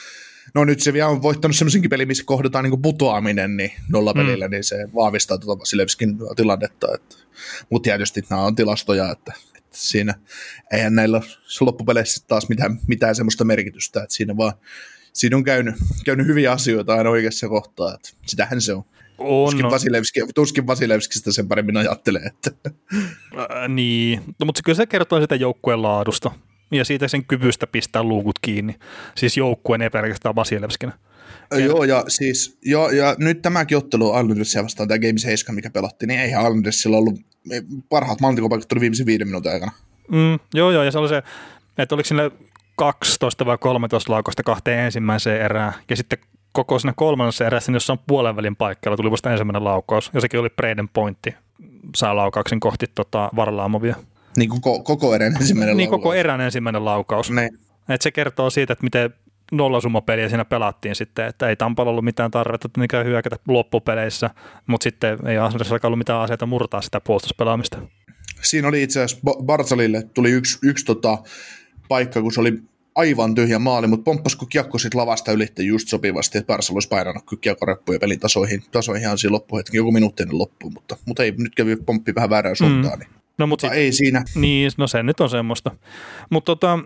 No nyt se vielä on voittanut semmoisenkin pelin, missä kohdataan niin putoaminen niin nollapelillä, mm. niin se vahvistaa tuota Vasilevskin tilannetta. Että, mutta tietysti nämä on tilastoja, että, että siinä eihän näillä loppupeleissä taas mitään, mitään semmoista merkitystä, että siinä vaan siinä on käynyt, käynyt hyviä asioita aina oikeassa kohtaa, että sitähän se on. On, Tuskin, Vasilevski, tuskin Vasilevskista sen paremmin ajattelee. Että. Äh, niin, no, mutta se kyllä se kertoo sitä joukkueen laadusta ja siitä sen kyvystä pistää luukut kiinni. Siis joukkueen ei pelkästään Vasilevskinä. Joo, ja siis, joo, ja nyt tämäkin ottelu Islandersia vastaan, tämä Game 7, mikä pelattiin, niin eihän Islandersilla ollut parhaat maltikopaikat tuli viimeisen viiden minuutin aikana. Mm, joo, joo, ja se oli se, että oliko sinne 12 vai 13 laukausta kahteen ensimmäiseen erään, ja sitten koko siinä kolmannessa erässä, niin jossain puolen välin paikalla tuli vasta ensimmäinen laukaus, ja sekin oli Braden Pointti, saa laukauksen kohti tota, Varlaamovia. Niin koko, koko erän ensimmäinen Niin laukaus. koko erän ensimmäinen laukaus. Ne. Et se kertoo siitä, että miten nollasummapeliä siinä pelattiin sitten, että ei Tampalla ollut mitään tarvetta niinkään hyökätä loppupeleissä, mutta sitten ei Asnersakaan ollut mitään aseita murtaa sitä puolustuspelaamista. Siinä oli itse asiassa Ba- Barsalille tuli yksi, yksi tota, paikka, kun se oli aivan tyhjä maali, mutta pomppasko kiekko sitten lavasta ylitte just sopivasti, että Barsal olisi painanut kyllä kiekkoreppuja pelin tasoihin, tasoihin ihan siinä loppuhetki, joku minuutti ennen loppuun, mutta, mutta ei, nyt kävi pomppi vähän väärään suuntaan, mm. niin, No, mutta mutta ei siinä. Niin, no se nyt on semmoista. Mutta tota,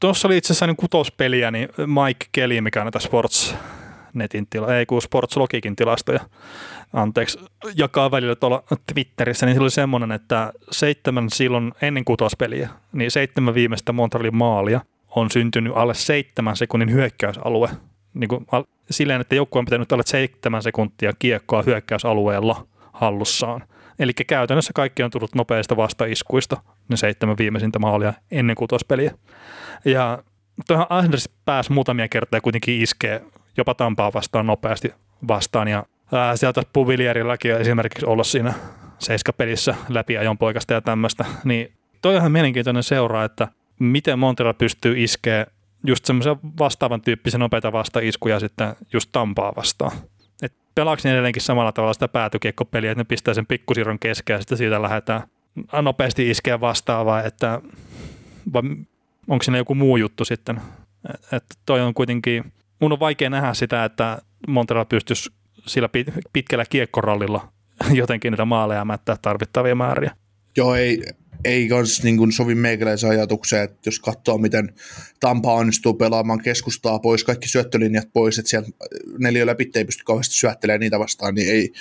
tuossa oli itse asiassa niin kutospeliä, niin Mike Kelly, mikä on näitä Sports netin tila, ei kun Sportslogikin tilastoja, anteeksi, jakaa välillä tuolla Twitterissä, niin sillä oli semmoinen, että seitsemän silloin ennen kutospeliä, niin seitsemän viimeistä Montrealin maalia on syntynyt alle seitsemän sekunnin hyökkäysalue. Niin kuin silleen, että joukkue on pitänyt alle seitsemän sekuntia kiekkoa hyökkäysalueella hallussaan. Eli käytännössä kaikki on tullut nopeista vastaiskuista, ne seitsemän viimeisintä maalia ennen kutospeliä. Ja tuohon Anders pääsi muutamia kertaa kuitenkin iskee jopa Tampaa vastaan nopeasti vastaan. Ja ää, sieltä Puvilierilläkin esimerkiksi olla siinä seiskapelissä läpi ajon poikasta ja tämmöistä. Niin toi on ihan mielenkiintoinen seura, että miten Montreal pystyy iskeä just semmoisia vastaavan tyyppisen nopeita vastaiskuja sitten just Tampaa vastaan. Et ne edelleenkin samalla tavalla sitä päätykiekkopeliä, että ne pistää sen pikkusiirron keskeen ja sitten siitä lähdetään nopeasti iskeä vastaan vai että vai onko siinä joku muu juttu sitten? Et- Että toi on kuitenkin, mun on vaikea nähdä sitä, että Montreal pystyisi sillä pit- pitkällä kiekkorallilla jotenkin niitä maaleja mättää tarvittavia määriä. Joo, ei, ei kans niin kuin sovi meikäläisen ajatukseen, että jos katsoo, miten Tampa onnistuu pelaamaan keskustaa pois, kaikki syöttölinjat pois, että sieltä neljä läpi ei pysty kauheasti syöttelemään niitä vastaan, niin ei,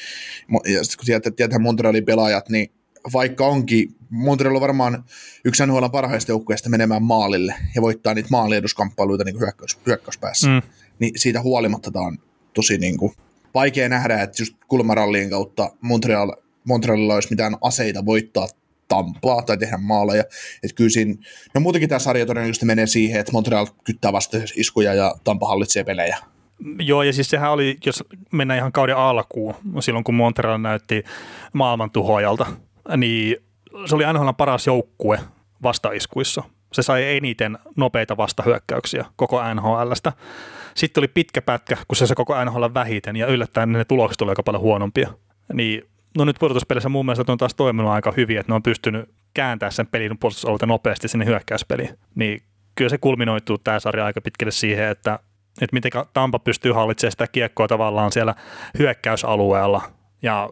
ja sitten kun tietää, tietää Montrealin pelaajat, niin vaikka onkin, Montreal on varmaan yksi NHL parhaista joukkueista menemään maalille ja voittaa niitä maalieduskamppailuita niin hyökkäys, hyökkäyspäässä, Mm. Niin siitä huolimatta tämä on tosi niin kuin, vaikea nähdä, että just kulmarallien kautta Montreal, Montrealilla olisi mitään aseita voittaa Tampaa tai tehdä maaleja. Että kyllä siinä, no muutenkin tämä sarja todennäköisesti menee siihen, että Montreal kyttää vasta iskuja ja Tampa hallitsee pelejä. Joo, ja siis sehän oli, jos mennään ihan kauden alkuun, silloin kun Montreal näytti maailman tuhoajalta, niin se oli NHL paras joukkue vastaiskuissa. Se sai eniten nopeita vastahyökkäyksiä koko NHLstä. Sitten oli pitkä pätkä, kun se se koko NHL vähiten, ja yllättäen ne tulokset oli aika paljon huonompia. Niin, no nyt pudotuspelissä mun mielestä on taas toiminut aika hyvin, että ne on pystynyt kääntämään sen pelin puolustusalueelta nopeasti sinne hyökkäyspeliin. Niin kyllä se kulminoituu tämä sarja aika pitkälle siihen, että, että miten Tampa pystyy hallitsemaan sitä kiekkoa tavallaan siellä hyökkäysalueella ja,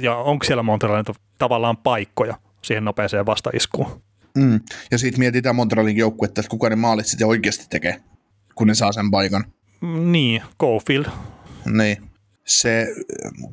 ja onko siellä Montrealin tavallaan paikkoja siihen nopeeseen vastaiskuun. Mm. Ja sitten mietitään Montrealin joukkuetta, että kuka ne maalit sitten oikeasti tekee, kun ne saa sen paikan. Niin, Cofield. Niin. Se,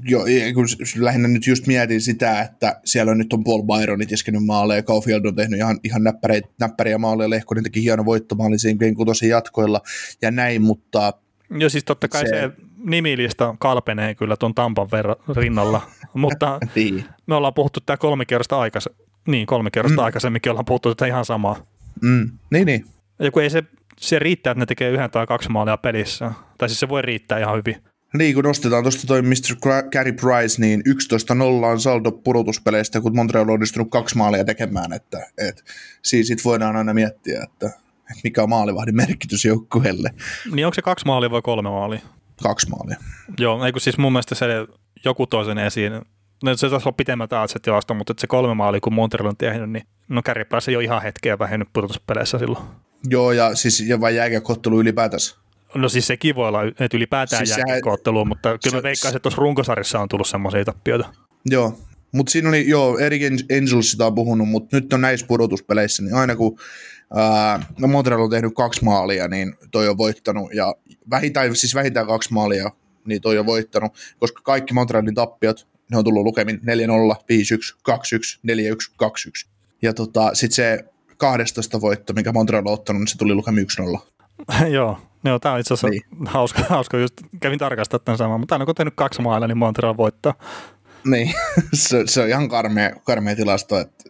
jo, kun lähinnä nyt just mietin sitä, että siellä on nyt on Paul Byronit iskenyt maaleja, Caulfield on tehnyt ihan, ihan näppäriä, näppäriä maaleja, Lehkonen teki hieno voittomaali siinä kutosen jatkoilla ja näin, mutta Joo, siis totta kai se, se nimilista kalpenee kyllä tuon Tampan verran rinnalla, mutta niin. me ollaan puhuttu tämä kolme kerrosta aikaisemmin, niin kolme kerrosta mm. aikaisemminkin ollaan puhuttu tätä ihan samaa. Mm. Niin, niin. Ja kun ei se, se riittää, että ne tekee yhden tai kaksi maalia pelissä, tai siis se voi riittää ihan hyvin. Niin, kun nostetaan tuosta toi Mr. Carey Price, niin 11-0 on saldo pudotuspeleistä, kun Montreal on onnistunut kaksi maalia tekemään, että et, siis sit voidaan aina miettiä, että, että mikä on maalivahdin merkitys joukkueelle. Niin onko se kaksi maalia vai kolme maalia? Kaksi maalia. Joo, eikö siis mun mielestä se joku toisen esiin, no se taisi olla pitemmältä ajalta tilasta, mutta se kolme maalia, kun Montreal on tehnyt, niin no Carey Price ei ole ihan hetkeä vähennyt pudotuspeleissä silloin. Joo, ja siis ja vai jääkäkottelu ylipäätänsä. No siis sekin voi olla, että ylipäätään siis jääkiekkoottelua, mutta kyllä se, mä veikkaisin, että tuossa runkosarjassa on tullut semmoisia tappioita. Joo, mutta siinä oli, joo, Eric Angelsista on puhunut, mutta nyt on näissä pudotuspeleissä, niin aina kun ää, no Montreal on tehnyt kaksi maalia, niin toi on voittanut, ja vähintään, siis vähintään kaksi maalia, niin toi on voittanut, koska kaikki Montrealin tappiot, ne on tullut lukemin 4-0, 5-1, 2-1, 4-1, 2-1. Ja tota, sitten se 12 voitto, mikä Montreal on ottanut, niin se tuli lukemin 1-0. Joo, Joo, tämä on itse asiassa niin. hauska, hauska, just kävin tarkastaa tämän saman, mutta aina kun tehnyt kaksi maalia, niin Montreal voittaa. Niin, se, se on ihan karmea, karmea tilasto, että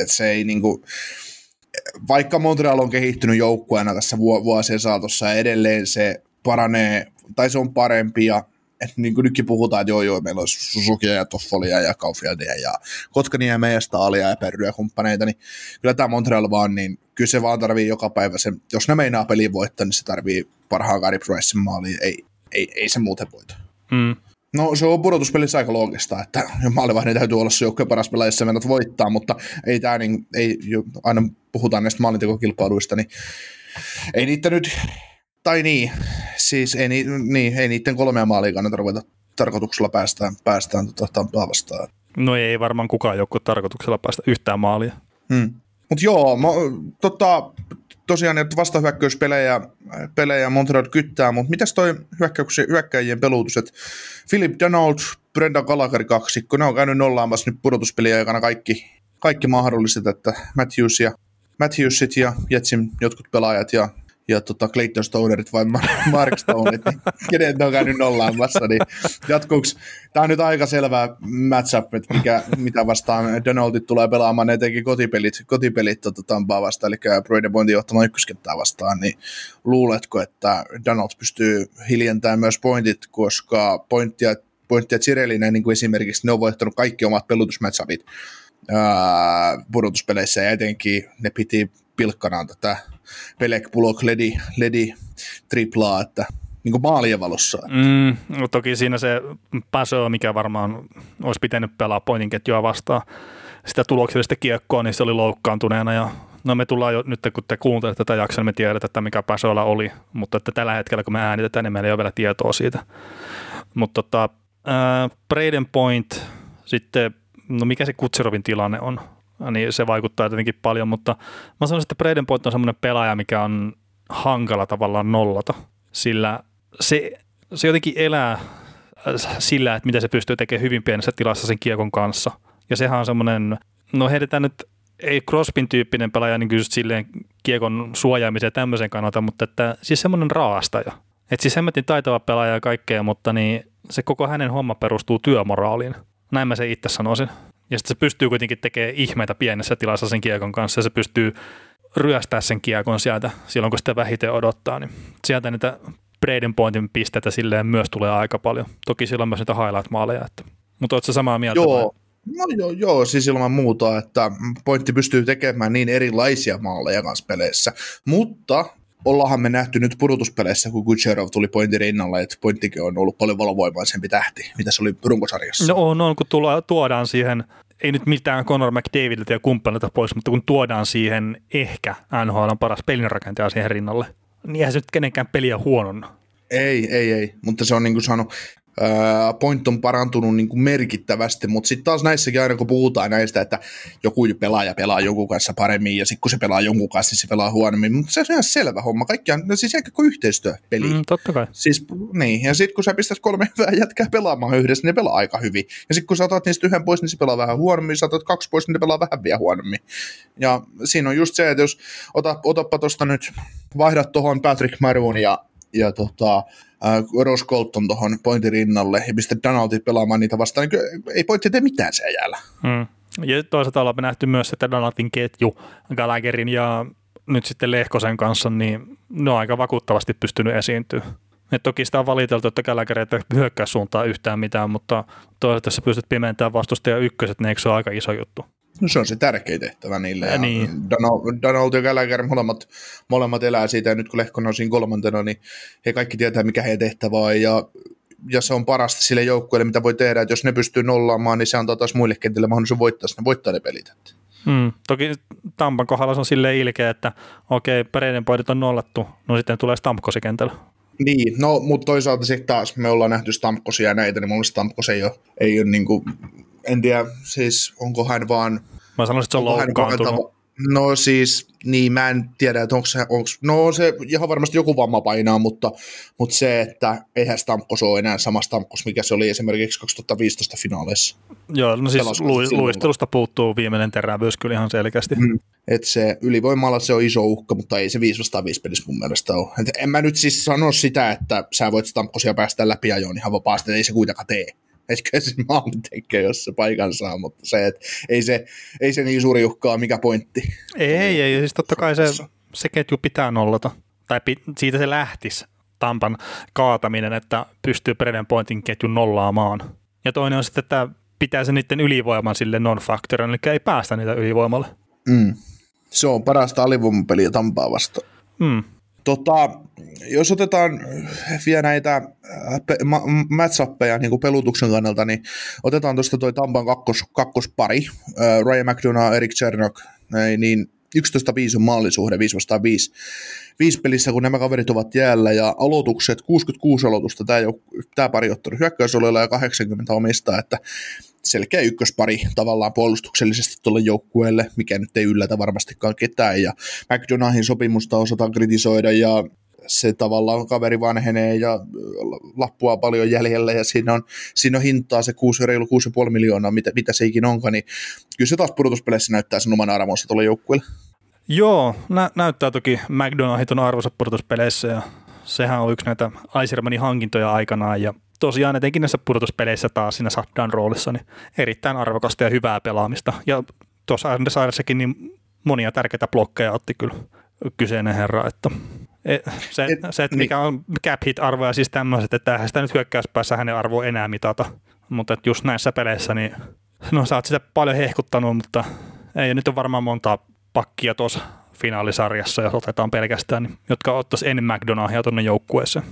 et se ei niinku, vaikka Montreal on kehittynyt joukkueena tässä vuosien saatossa ja edelleen se paranee, tai se on parempi ja että niin kuin nytkin puhutaan, että joo joo, meillä olisi Suzukia ja Toffolia ja Kaufieldia ja Kotkania ja Staalia ja Perryä kumppaneita, niin kyllä tämä Montreal vaan, niin kyllä se vaan tarvii joka päivä sen, jos ne meinaa peliin voittaa, niin se tarvii parhaan Gary Pricein maaliin, ei, ei, ei se muuten voita. Mm. No se on pudotuspelissä aika loogista, että maalivahdin täytyy olla se joukkojen paras pelaaja, jos menet voittaa, mutta ei tämä niin, ei, aina puhutaan näistä maalintekokilpailuista, niin ei niitä nyt tai niin, siis ei, niin, ei niiden kolmea maalia kannata ruveta tarkoituksella päästään, päästään tota, Tampaa vastaan. No ei varmaan kukaan joku tarkoituksella päästä yhtään maalia. Hmm. Mutta joo, mä, tota, tosiaan että vastahyökkäyspelejä pelejä Montreal kyttää, mutta mitäs toi hyökkäjien pelutus, että Philip Donald, Brenda Gallagher kaksikko, ne on käynyt nollaamassa nyt pudotuspeliä aikana kaikki, kaikki mahdolliset, että Matthews ja Matthewsit ja Jetsin jotkut pelaajat ja ja tota Clayton Stonerit vai Mark Stoneit, kenen on käynyt nollaamassa, niin jatkuuks, tämä on nyt aika selvä matchup, että mikä, mitä vastaan Donaldit tulee pelaamaan, etenkin kotipelit, kotipelit tota, Tampaa vastaan, eli Braden Pointin johtamaan ykköskenttää vastaan, niin luuletko, että Donald pystyy hiljentämään myös pointit, koska pointtia, pointtia Cirelinen niin kuin esimerkiksi, ne on voittanut kaikki omat pelutusmatchupit pudotuspeleissä ja etenkin ne piti pilkkanaan tätä Pelek Bullock Ledi, Ledi triplaa, että niin kuin maalien valossa. Mm, no toki siinä se Paso, mikä varmaan olisi pitänyt pelaa pointin ketjua vastaan sitä tuloksellista kiekkoa, niin se oli loukkaantuneena ja No me tullaan jo nyt, kun te kuuntelette tätä jaksoa, niin me tiedetään, että mikä Pasoilla oli, mutta että tällä hetkellä, kun me äänitetään, niin meillä ei ole vielä tietoa siitä. Mutta tota, äh, Braden Point, sitten, no mikä se Kutserovin tilanne on? niin se vaikuttaa jotenkin paljon, mutta mä sanoisin, että Braden Point on semmoinen pelaaja, mikä on hankala tavallaan nollata, sillä se, se jotenkin elää sillä, että mitä se pystyy tekemään hyvin pienessä tilassa sen kiekon kanssa. Ja sehän on semmoinen, no heitetään nyt ei Crospin tyyppinen pelaaja niin kyllä silleen kiekon suojaamisen ja tämmöisen kannalta, mutta että siis semmoinen raastaja. Että siis hemmetin taitava pelaaja ja kaikkea, mutta niin se koko hänen homma perustuu työmoraaliin. Näin mä se itse sanoisin. Ja sitten se pystyy kuitenkin tekemään ihmeitä pienessä tilassa sen kiekon kanssa ja se pystyy ryöstää sen kiekon sieltä silloin, kun sitä vähiten odottaa. Niin sieltä niitä Braden Pointin pisteitä silleen myös tulee aika paljon. Toki sillä on myös niitä highlight-maaleja. Että. Mutta oletko samaa mieltä? Joo, vai? No joo, joo, siis ilman muuta, että pointti pystyy tekemään niin erilaisia maaleja kanssa peleissä, mutta ollaanhan me nähty nyt pudotuspeleissä, kun Kucherov tuli pointin rinnalle, että pointtikin on ollut paljon valovoimaisempi tähti, mitä se oli runkosarjassa. No on, on kun tulla, tuodaan siihen, ei nyt mitään Conor McDavidilta ja kumppanilta pois, mutta kun tuodaan siihen ehkä NHL on paras pelinrakentaja siihen rinnalle, niin eihän se nyt kenenkään peliä huononna. Ei, ei, ei, mutta se on niin kuin point on parantunut niin kuin merkittävästi, mutta sitten taas näissäkin aina kun puhutaan näistä, että joku pelaaja pelaa jonkun kanssa paremmin ja sitten kun se pelaa jonkun kanssa, niin se pelaa huonommin, mutta se on ihan selvä homma. Kaikki on, no siis ehkä kuin yhteistyöpeli. Mm, totta kai. Siis, niin, ja sitten kun sä pistät kolme hyvää jätkää pelaamaan yhdessä, niin ne pelaa aika hyvin. Ja sitten kun sä otat niistä yhden pois, niin se pelaa vähän huonommin, sä otat kaksi pois, niin ne pelaa vähän vielä huonommin. Ja siinä on just se, että jos ota, otappa tuosta nyt, vaihdat tuohon Patrick Maroon ja, ja tota, äh, Ross Colton tuohon pointin rinnalle ja pistä Donaldi pelaamaan niitä vastaan, niin ei pointti tee mitään se jäällä. Mm. Ja toisaalta ollaan nähty myös, että Donaldin ketju Gallagherin ja nyt sitten Lehkosen kanssa, niin ne on aika vakuuttavasti pystynyt esiintyä. Et toki sitä on valiteltu, että Gallagher ei hyökkää suuntaan yhtään mitään, mutta toisaalta jos sä pystyt pimentämään vastustaja ykköset, niin eikö se ole aika iso juttu? No se on se tärkein tehtävä niille. Ja, Ja niin. Donald, Donald ja Gallagher molemmat, molemmat elää siitä, ja nyt kun Lehkonen on siinä kolmantena, niin he kaikki tietää, mikä heidän tehtävä on, ja, ja se on parasta sille joukkueelle, mitä voi tehdä, että jos ne pystyy nollaamaan, niin se antaa taas muille kentille mahdollisuuden voittaa, ne voittaa ne pelit. Että. Mm. Toki Tampan kohdalla se on silleen ilkeä, että okei, Pereiden poidit on nollattu, no sitten tulee Stamkosi kentällä. Niin, no, mutta toisaalta sitten taas me ollaan nähty Stamkosia ja näitä, niin mun mielestä Stamkos ei ole, ei ole niin kuin, en tiedä, siis onko hän vaan Mä sanoisin, että se on loukkaantunut. No siis, niin mä en tiedä, että onko se, onko, no se ihan varmasti joku vamma painaa, mutta, mutta se, että eihän Stamkos ole enää sama Stamkos, mikä se oli esimerkiksi 2015 finaaleissa. Joo, no siis lu, luistelusta puuttuu viimeinen terävyys kyllä ihan selkeästi. Mm. Että se ylivoimalla se on iso uhka, mutta ei se 5 vastaan 5 pelissä mun mielestä ole. Et en mä nyt siis sano sitä, että sä voit Stamkosia päästä läpi ajoon ihan vapaasti, ei se kuitenkaan tee. Että kyllä se maalin tekee, jos se paikan saa, mutta se, että ei se, ei se niin suuri uhka ole, mikä pointti. Ei, ei, ei, siis totta kai se, se ketju pitää nollata. Tai pi, siitä se lähtisi Tampan kaataminen, että pystyy Preden pointin ketjun nollaamaan. Ja toinen on sitten, että pitää se niiden ylivoiman sille non-factorin, eli ei päästä niitä ylivoimalle. Mm. Se on parasta alivoimapeliä Tampaa vastaan. Mm. Tota, jos otetaan vielä näitä äh, pe- ma- matchappeja niin pelutuksen kannalta, niin otetaan tuosta toi Tampan kakkos, kakkospari, äh, Ryan McDonough, Erik Chernok, näin, niin 11-5 on maalisuhde, 5 vastaan 5. Viisi pelissä, kun nämä kaverit ovat jäällä, ja aloitukset, 66 aloitusta, tämä, tämä pari ottanut hyökkäysolella ja 80 omistaa, että selkeä ykköspari tavallaan puolustuksellisesti tuolle joukkueelle, mikä nyt ei yllätä varmastikaan ketään, ja McDonaghin sopimusta osataan kritisoida, ja se tavallaan kaveri vanhenee ja lappua paljon jäljellä ja siinä on, siinä on hintaa se 6, reilu 6,5 miljoonaa, mitä, mitä se ikinä onkaan, niin kyllä se taas pudotuspeleissä näyttää sen oman arvonsa tuolle joukkueelle. Joo, nä- näyttää toki McDonaldit on arvoisa pudotuspeleissä ja sehän on yksi näitä Isermanin hankintoja aikanaan ja tosiaan etenkin näissä pudotuspeleissä taas siinä shutdown roolissa niin erittäin arvokasta ja hyvää pelaamista. Ja tuossa Andersairessakin niin monia tärkeitä blokkeja otti kyllä kyseinen herra, että e- se, Et- se että mikä on cap hit arvo ja siis tämmöiset, että eihän sitä nyt hyökkäyspäässä hänen arvoa enää mitata, mutta että just näissä peleissä niin no sä oot sitä paljon hehkuttanut, mutta ei nyt on varmaan monta pakkia tuossa finaalisarjassa, jos otetaan pelkästään, niin, jotka ottaisi ennen McDonaldia tuonne joukkueeseen.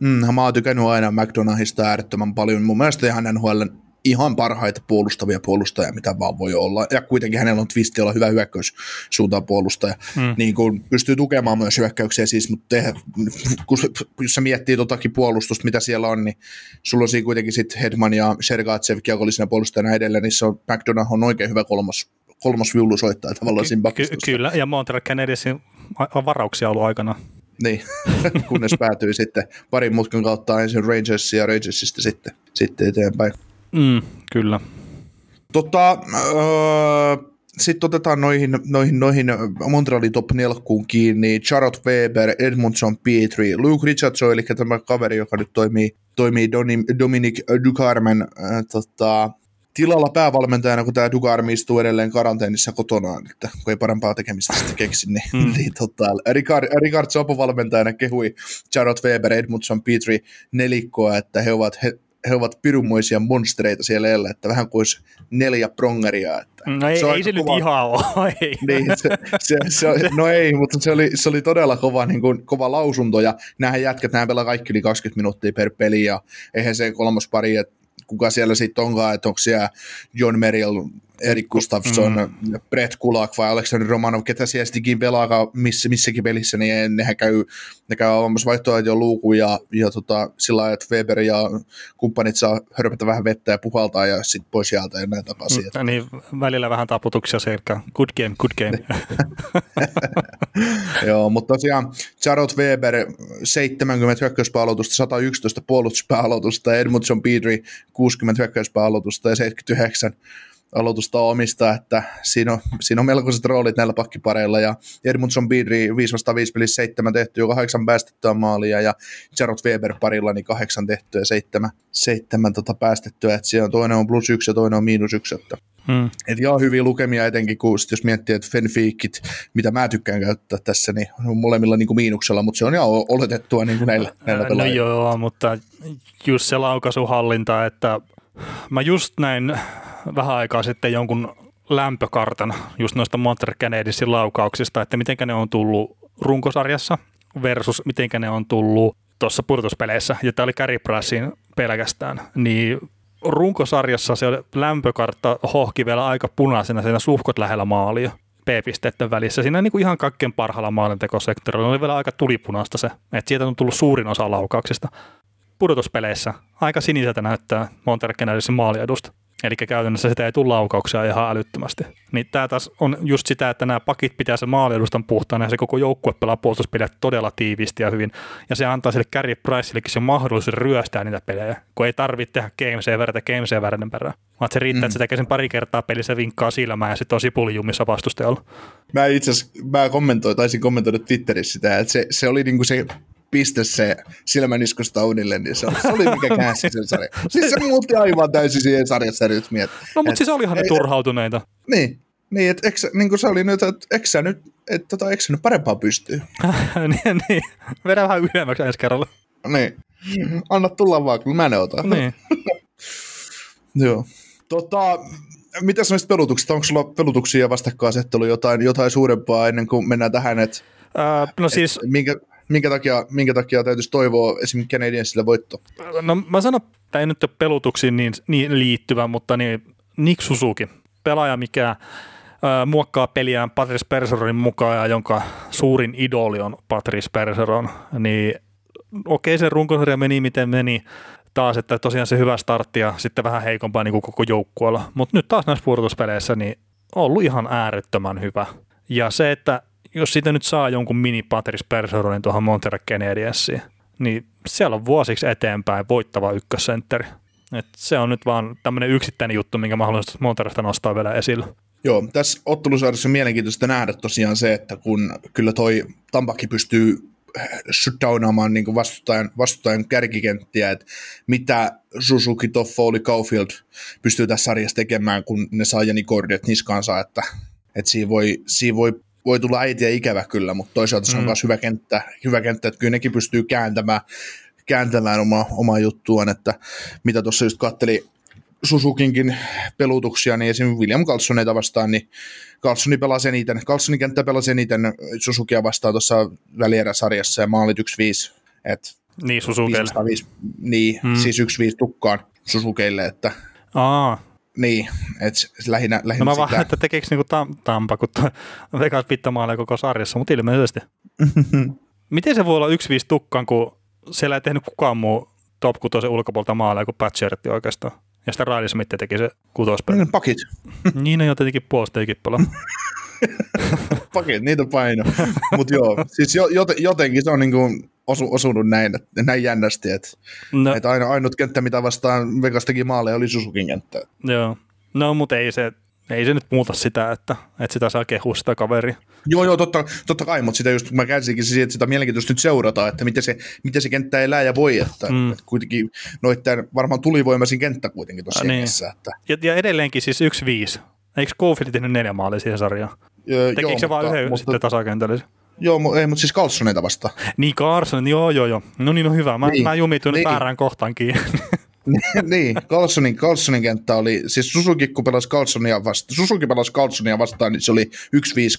Mm, mä oon tykännyt aina McDonaghista äärettömän paljon. Mun mielestä ihan NHL ihan parhaita puolustavia puolustajia, mitä vaan voi olla. Ja kuitenkin hänellä on twisti olla hyvä hyökkäys suuntaan puolustaja. Mm. Niin kuin pystyy tukemaan myös hyökkäyksiä siis, mutta eihän, kun, jos sä miettii totakin puolustusta, mitä siellä on, niin sulla on siinä kuitenkin sitten Hedman ja Sergatsev kiekollisena puolustajana edelleen, niin se on, McDonagh on oikein hyvä kolmas, kolmas viulusoittaja tavallaan siinä Ky- kyllä, ja Montreal Canadiensin varauksia ollut aikana. Niin, kunnes päätyy sitten parin mutkan kautta ensin Rangersia ja Rangersista sitten, sitten eteenpäin. Mm, kyllä. Tota, öö, sitten otetaan noihin, noihin, noihin Montrealin top 4 kiinni. Charlotte Weber, Edmondson Petri, Luke Richardson, eli tämä kaveri, joka nyt toimii, toimii Doni- Dominic Ducarmen äh, tota, tilalla päävalmentajana, kun tämä Ducarme istuu edelleen karanteenissa kotonaan, että kun ei parempaa tekemistä sitten keksi, niin, mm. niin tota, Ricard, Ricard valmentajana kehui Charlotte Weber, Edmondson Petri nelikkoa, että he ovat he, he ovat pirunmoisia monstereita siellä edellä, että vähän kuin olisi neljä prongeria. Että no ei se, ei se kova... nyt ihan ole, ei. Niin, se, se, se, no ei, mutta se oli, se oli todella kova, niin kuin, kova lausunto, ja nämähän jätkät, nämä pelaa kaikki yli 20 minuuttia per peli, ja eihän se kolmas pari, että kuka siellä sitten onkaan, että onko siellä John Merrill, Erik Gustafsson, mm. Brett Kulak vai Alexander Romanov, ketä siellä sittenkin pelaa missä, missäkin pelissä, niin nehän käy, ne käy avaamassa vaihtoehtoja jo luukun ja, ja tota, sillä lailla, että Weber ja kumppanit saa hörpätä vähän vettä ja puhaltaa ja sitten pois sieltä ja näin takaisin. Mm, niin, välillä vähän taputuksia selkä. Good game, good game. Joo, mutta tosiaan Jarrod Weber 70 hyökkäyspääaloitusta, 111 puolustuspääaloitusta, Edmundson Petri 60 hyökkäyspääaloitusta ja 79 aloitusta omista, että siinä on, siinä on melkoiset roolit näillä pakkipareilla, ja Edmundson Bidri 5 vastaan 5 pelissä 7 tehtyä, kahdeksan päästettyä maalia, ja Jarrod Weber parilla niin kahdeksan tehtyä ja seitsemän, seitsemän tota päästettyä, että siellä on toinen on plus yksi ja toinen on miinus yksi, että Hmm. Et joo, hyviä lukemia etenkin, kun jos miettii, että Fenfiikit, mitä mä tykkään käyttää tässä, niin on molemmilla niin kuin miinuksella, mutta se on ihan oletettua niin kuin näillä, näillä No joo, mutta just se laukaisuhallinta, että mä just näin vähän aikaa sitten jonkun lämpökartan just noista Montreal Canadiensin laukauksista, että miten ne on tullut runkosarjassa versus miten ne on tullut tuossa pudotuspeleissä, ja tämä oli Carey Pricein pelkästään, niin runkosarjassa se lämpökartta hohki vielä aika punaisena siinä suhkot lähellä maalia P-pisteiden välissä. Siinä niin kuin ihan kaikkein parhaalla maalintekosektorilla oli vielä aika tulipunaista se, että sieltä on tullut suurin osa laukauksista. Pudotuspeleissä aika siniseltä näyttää Montreal Canadiensin maaliadusta. Eli käytännössä sitä ei tule laukauksia ihan älyttömästi. Niin tämä taas on just sitä, että nämä pakit pitää se maaliedustan puhtaana ja se koko joukkue pelaa puolustuspelejä todella tiiviisti ja hyvin. Ja se antaa sille Carey Priceillekin se mahdollisuus ryöstää niitä pelejä, kun ei tarvitse tehdä game saveria game saverin perään. Vaan se riittää, mm. että se tekee sen pari kertaa pelissä vinkkaa silmään ja sitten on sipulijumissa vastustajalla. Mä itse asiassa, mä kommentoin, taisin kommentoida Twitterissä sitä, että se, se oli niinku se piste se silmäniskosta unille, niin se, se oli mikä käänsi sen sarjan. Siis se muutti aivan täysin siihen sarjassa nyt miet. No mutta siis olihan ne turhautuneita. Niin, niin, että eikö, niin kuin se oli nyt, että eikö sä nyt, että tota, eikö sä nyt parempaa pystyy? niin, niin, vedä vähän ylemmäksi ensi kerralla. Niin, anna tulla vaan, kun mä ne otan. Niin. Joo. Tota, mitä sanoisit pelutuksista? Onko sulla pelutuksia ja vastakkainasettelu jotain, jotain suurempaa ennen kuin mennään tähän, että Uh, no siis... Et minkä, minkä takia, minkä takia täytyisi toivoa esimerkiksi Canadiensille voitto? No mä sanon, että ei nyt ole pelutuksiin niin, niin liittyvä, mutta niin Nick Suzuki, pelaaja, mikä äh, muokkaa peliään Patrice Perseronin mukaan ja jonka suurin idoli on Patrice Perseron, niin okei se runkosarja meni miten meni, taas, että tosiaan se hyvä startti ja sitten vähän heikompaa niin kuin koko joukkueella, mutta nyt taas näissä pudotuspeleissä niin on ollut ihan äärettömän hyvä. Ja se, että jos siitä nyt saa jonkun mini Patrice Perseronin tuohon Montreal Canadiensiin, niin siellä on vuosiksi eteenpäin voittava ykkössentteri. Et se on nyt vaan tämmöinen yksittäinen juttu, minkä mä haluan Montrealista nostaa vielä esille. Joo, tässä ottelusarjassa on mielenkiintoista nähdä tosiaan se, että kun kyllä toi Tampaki pystyy shutdownaamaan niin vastustajan, vastustajan kärkikenttiä, että mitä Suzuki, Toffoli, Caulfield pystyy tässä sarjassa tekemään, kun ne saa Jani Kordet niskaansa, että, että siinä, voi, siinä voi voi tulla äitiä ikävä kyllä, mutta toisaalta se on mm. myös hyvä kenttä, hyvä kenttä, että kyllä nekin pystyy kääntämään, kääntämään oma, omaa juttuaan, että mitä tuossa just katteli Susukinkin pelutuksia, niin esimerkiksi William Carlsoneita vastaan, niin Carlsoni pelasi eniten, Carlsonin kenttä pelasi eniten Susukia vastaan tuossa välieräsarjassa ja maalit 1-5, et niin, Susukeille. Niin, mm. siis 1-5 tukkaan Susukeille, että Aa, niin, että lähinnä, lähinnä no mä vaan, että tekeekö niinku tam, Tampa, kun Vegas pittamaalle koko sarjassa, mutta ilmeisesti. Miten se voi olla 1-5 tukkaan, kun siellä ei tehnyt kukaan muu top 6 ulkopuolta maaleja kuin Patchertti oikeastaan. Ja sitten Riley Smith teki se kutospeli. Niin, pakit. niin on jo tietenkin puolustajikin pelaa. pakit, niitä paino. Mutta joo, siis jotenkin se on niinku osu, osunut näin, näin jännästi, että no. et aina, ainut kenttä, mitä vastaan Vegas teki maaleja, oli Susukin kenttä. Joo, no mutta ei se, ei se nyt muuta sitä, että, että sitä saa kehua sitä kaveria. Joo, joo, totta, totta kai, mutta sitä just mä käsikin siihen, että sitä mielenkiintoista nyt seurataan, että miten se, miten se kenttä elää ja voi, että, mm. että kuitenkin noitten varmaan tulivoimaisin kenttä kuitenkin tuossa niin. Että. Ja, ja, edelleenkin siis 1-5. Eikö Cofield tehnyt neljä maalia siihen sarjaan? Tekikö joo, se vaan yhden mutta, sitten tasakentällisen? Joo, ei, mutta siis Carlsoneita vasta. Niin Carlson, joo, joo, joo. No niin, on no hyvä. Mä, niin, mä jumituin niin. väärään kohtaan kiinni. niin, Carlsonin, Carlsonin kenttä oli, siis Suzuki kun pelasi Carlsonia vastaan, Suzuki pelasi Carlsonia vastaan, niin se oli 1-5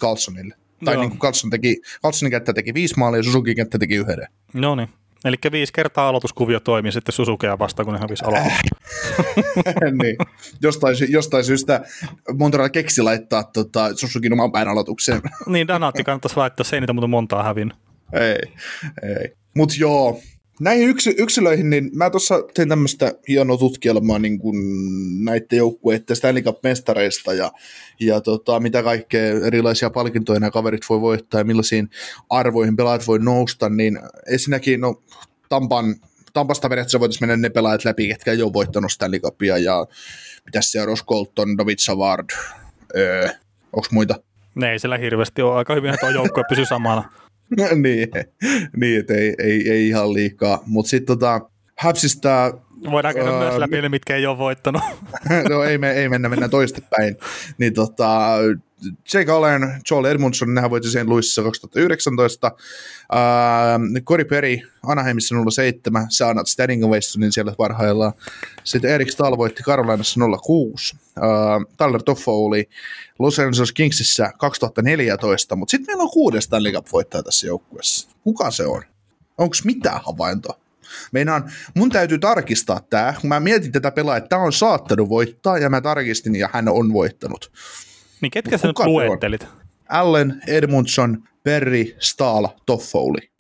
Carlsonille. Tai Joo. niin kuin Carlson teki, Carlsonin kenttä teki viisi maalia ja Suzuki kenttä teki yhden. No niin. Eli viisi kertaa aloituskuvio toimi sitten Susukea vastaan, kun ne hävisi aloitus. niin. jostain, sy- jostain syystä Montreal keksi laittaa tota, Suzukin oman päin aloitukseen. niin, Danatti kannattaisi laittaa, se ei niitä muuta montaa hävinnyt. ei, ei. Mut joo, näihin yksi, yksilöihin, niin mä tuossa tein tämmöistä hienoa tutkielmaa niin kuin näiden joukkueiden Stanley Cup-mestareista ja, ja tota, mitä kaikkea erilaisia palkintoja nämä kaverit voi voittaa ja millaisiin arvoihin pelaajat voi nousta, niin ensinnäkin no, Tampan, Tampasta periaatteessa voitaisiin mennä ne pelaajat läpi, ketkä ei ole voittanut Stanley Cupia ja mitäs siellä Ross Colton, David Savard, öö, onko muita? Ne ei siellä hirveästi ole. Aika hyvin että tuo joukkue pysyy samana. niin, niin että ei, ei, ei ihan liikaa. Mutta sitten tota, Habsista, Voidaan käydä Öö, myös läpi ne, mitkä ei ole voittanut. no ei, me, ei mennä, mennään toistepäin. Niin tota, Jake Allen, Joel Edmundson, nehän voitti sen Luississa 2019. Uh, Cory Perry, Anaheimissa 07, Saanat Standing Ovationin siellä parhaillaan. Sitten Erik Stahl voitti Carolinassa 06. Uh, Tyler Toffo oli Los Angeles Kingsissä 2014, mutta sitten meillä on kuudes Stanley Cup-voittaja tässä joukkueessa. Kuka se on? Onko mitään havaintoa? Meinaan, mun täytyy tarkistaa tämä, kun mä mietin tätä pelaa, että tämä on saattanut voittaa, ja mä tarkistin, ja hän on voittanut. Niin ketkä sä nyt luettelit? Allen, Edmundson, Perry, Stahl, Toffoli.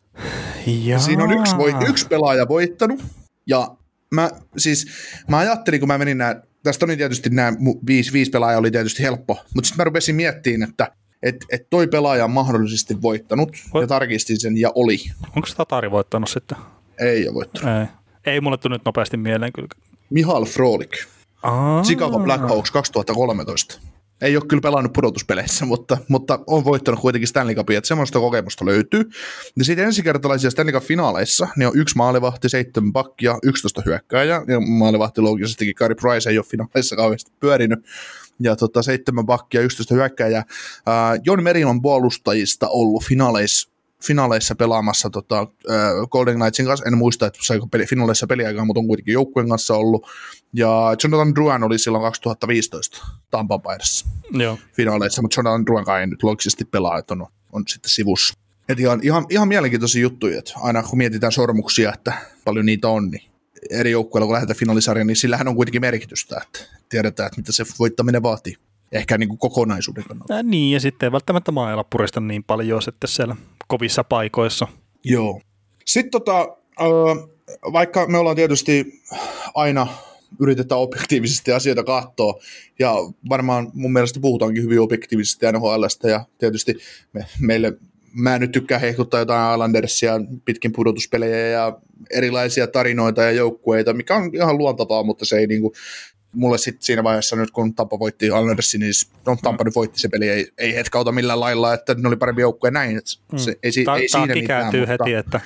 Jaa. Siinä on yksi, voi, yksi pelaaja voittanut, ja mä, siis, mä ajattelin, kun mä menin nää, tästä oli tietysti nämä viisi, viisi pelaajaa oli tietysti helppo, mutta sitten mä rupesin miettimään, että et, et toi pelaaja on mahdollisesti voittanut, Voi- ja tarkistin sen, ja oli. Onko Tatari voittanut sitten? Ei ole voittanut. Ei. Ei mulle tule nyt nopeasti mieleen kyllä. Mihal Frolik. Aa. Chicago Blackhawks 2013. Ei ole kyllä pelannut pudotuspeleissä, mutta, mutta on voittanut kuitenkin Stanley Cupia, että semmoista kokemusta löytyy. Ja sitten ensikertalaisia Stanley Cup-finaaleissa, ne on yksi maalivahti, seitsemän pakkia, 11 hyökkääjää, ja maalivahti loogisesti Gary Price ei ole finaaleissa kauheasti pyörinyt, ja tota, seitsemän pakkia, 11 hyökkääjää. Ää, Jon Merin on puolustajista ollut finaaleissa finaaleissa pelaamassa tota, äh, Golden Knightsin kanssa. En muista, että saiko peli, finaaleissa peliaikaa, mutta on kuitenkin joukkueen kanssa ollut. Ja Jonathan Druan oli silloin 2015 Tampan paidassa Joo. finaaleissa, mutta Jonathan Druan ei nyt logisesti pelaa, että on, on sitten sivussa. Et ihan, ihan, ihan mielenkiintoisia juttuja, että aina kun mietitään sormuksia, että paljon niitä on, niin eri joukkueilla kun lähdetään finaalisarjaan, niin sillähän on kuitenkin merkitystä, että tiedetään, että mitä se voittaminen vaatii. Ehkä niin kuin kokonaisuuden kannalta. Ja niin, ja sitten ei välttämättä mailla purista niin paljon sitten siellä kovissa paikoissa. Joo. Sitten tota, äh, vaikka me ollaan tietysti aina yritetään objektiivisesti asioita katsoa, ja varmaan mun mielestä puhutaankin hyvin objektiivisesti NHLstä, ja tietysti me, meille, mä nyt tykkään hehkuttaa jotain Islandersia, pitkin pudotuspelejä ja erilaisia tarinoita ja joukkueita, mikä on ihan luontavaa, mutta se ei niinku, mulle sitten siinä vaiheessa nyt, kun Tampa voitti Islandersin, niin no, Tampa nyt voitti se peli, ei, ei hetkauta millään lailla, että ne oli parempi joukkue näin, että se, ei, si- Ta- ei siinä mitään, kääntyy mutta... heti, että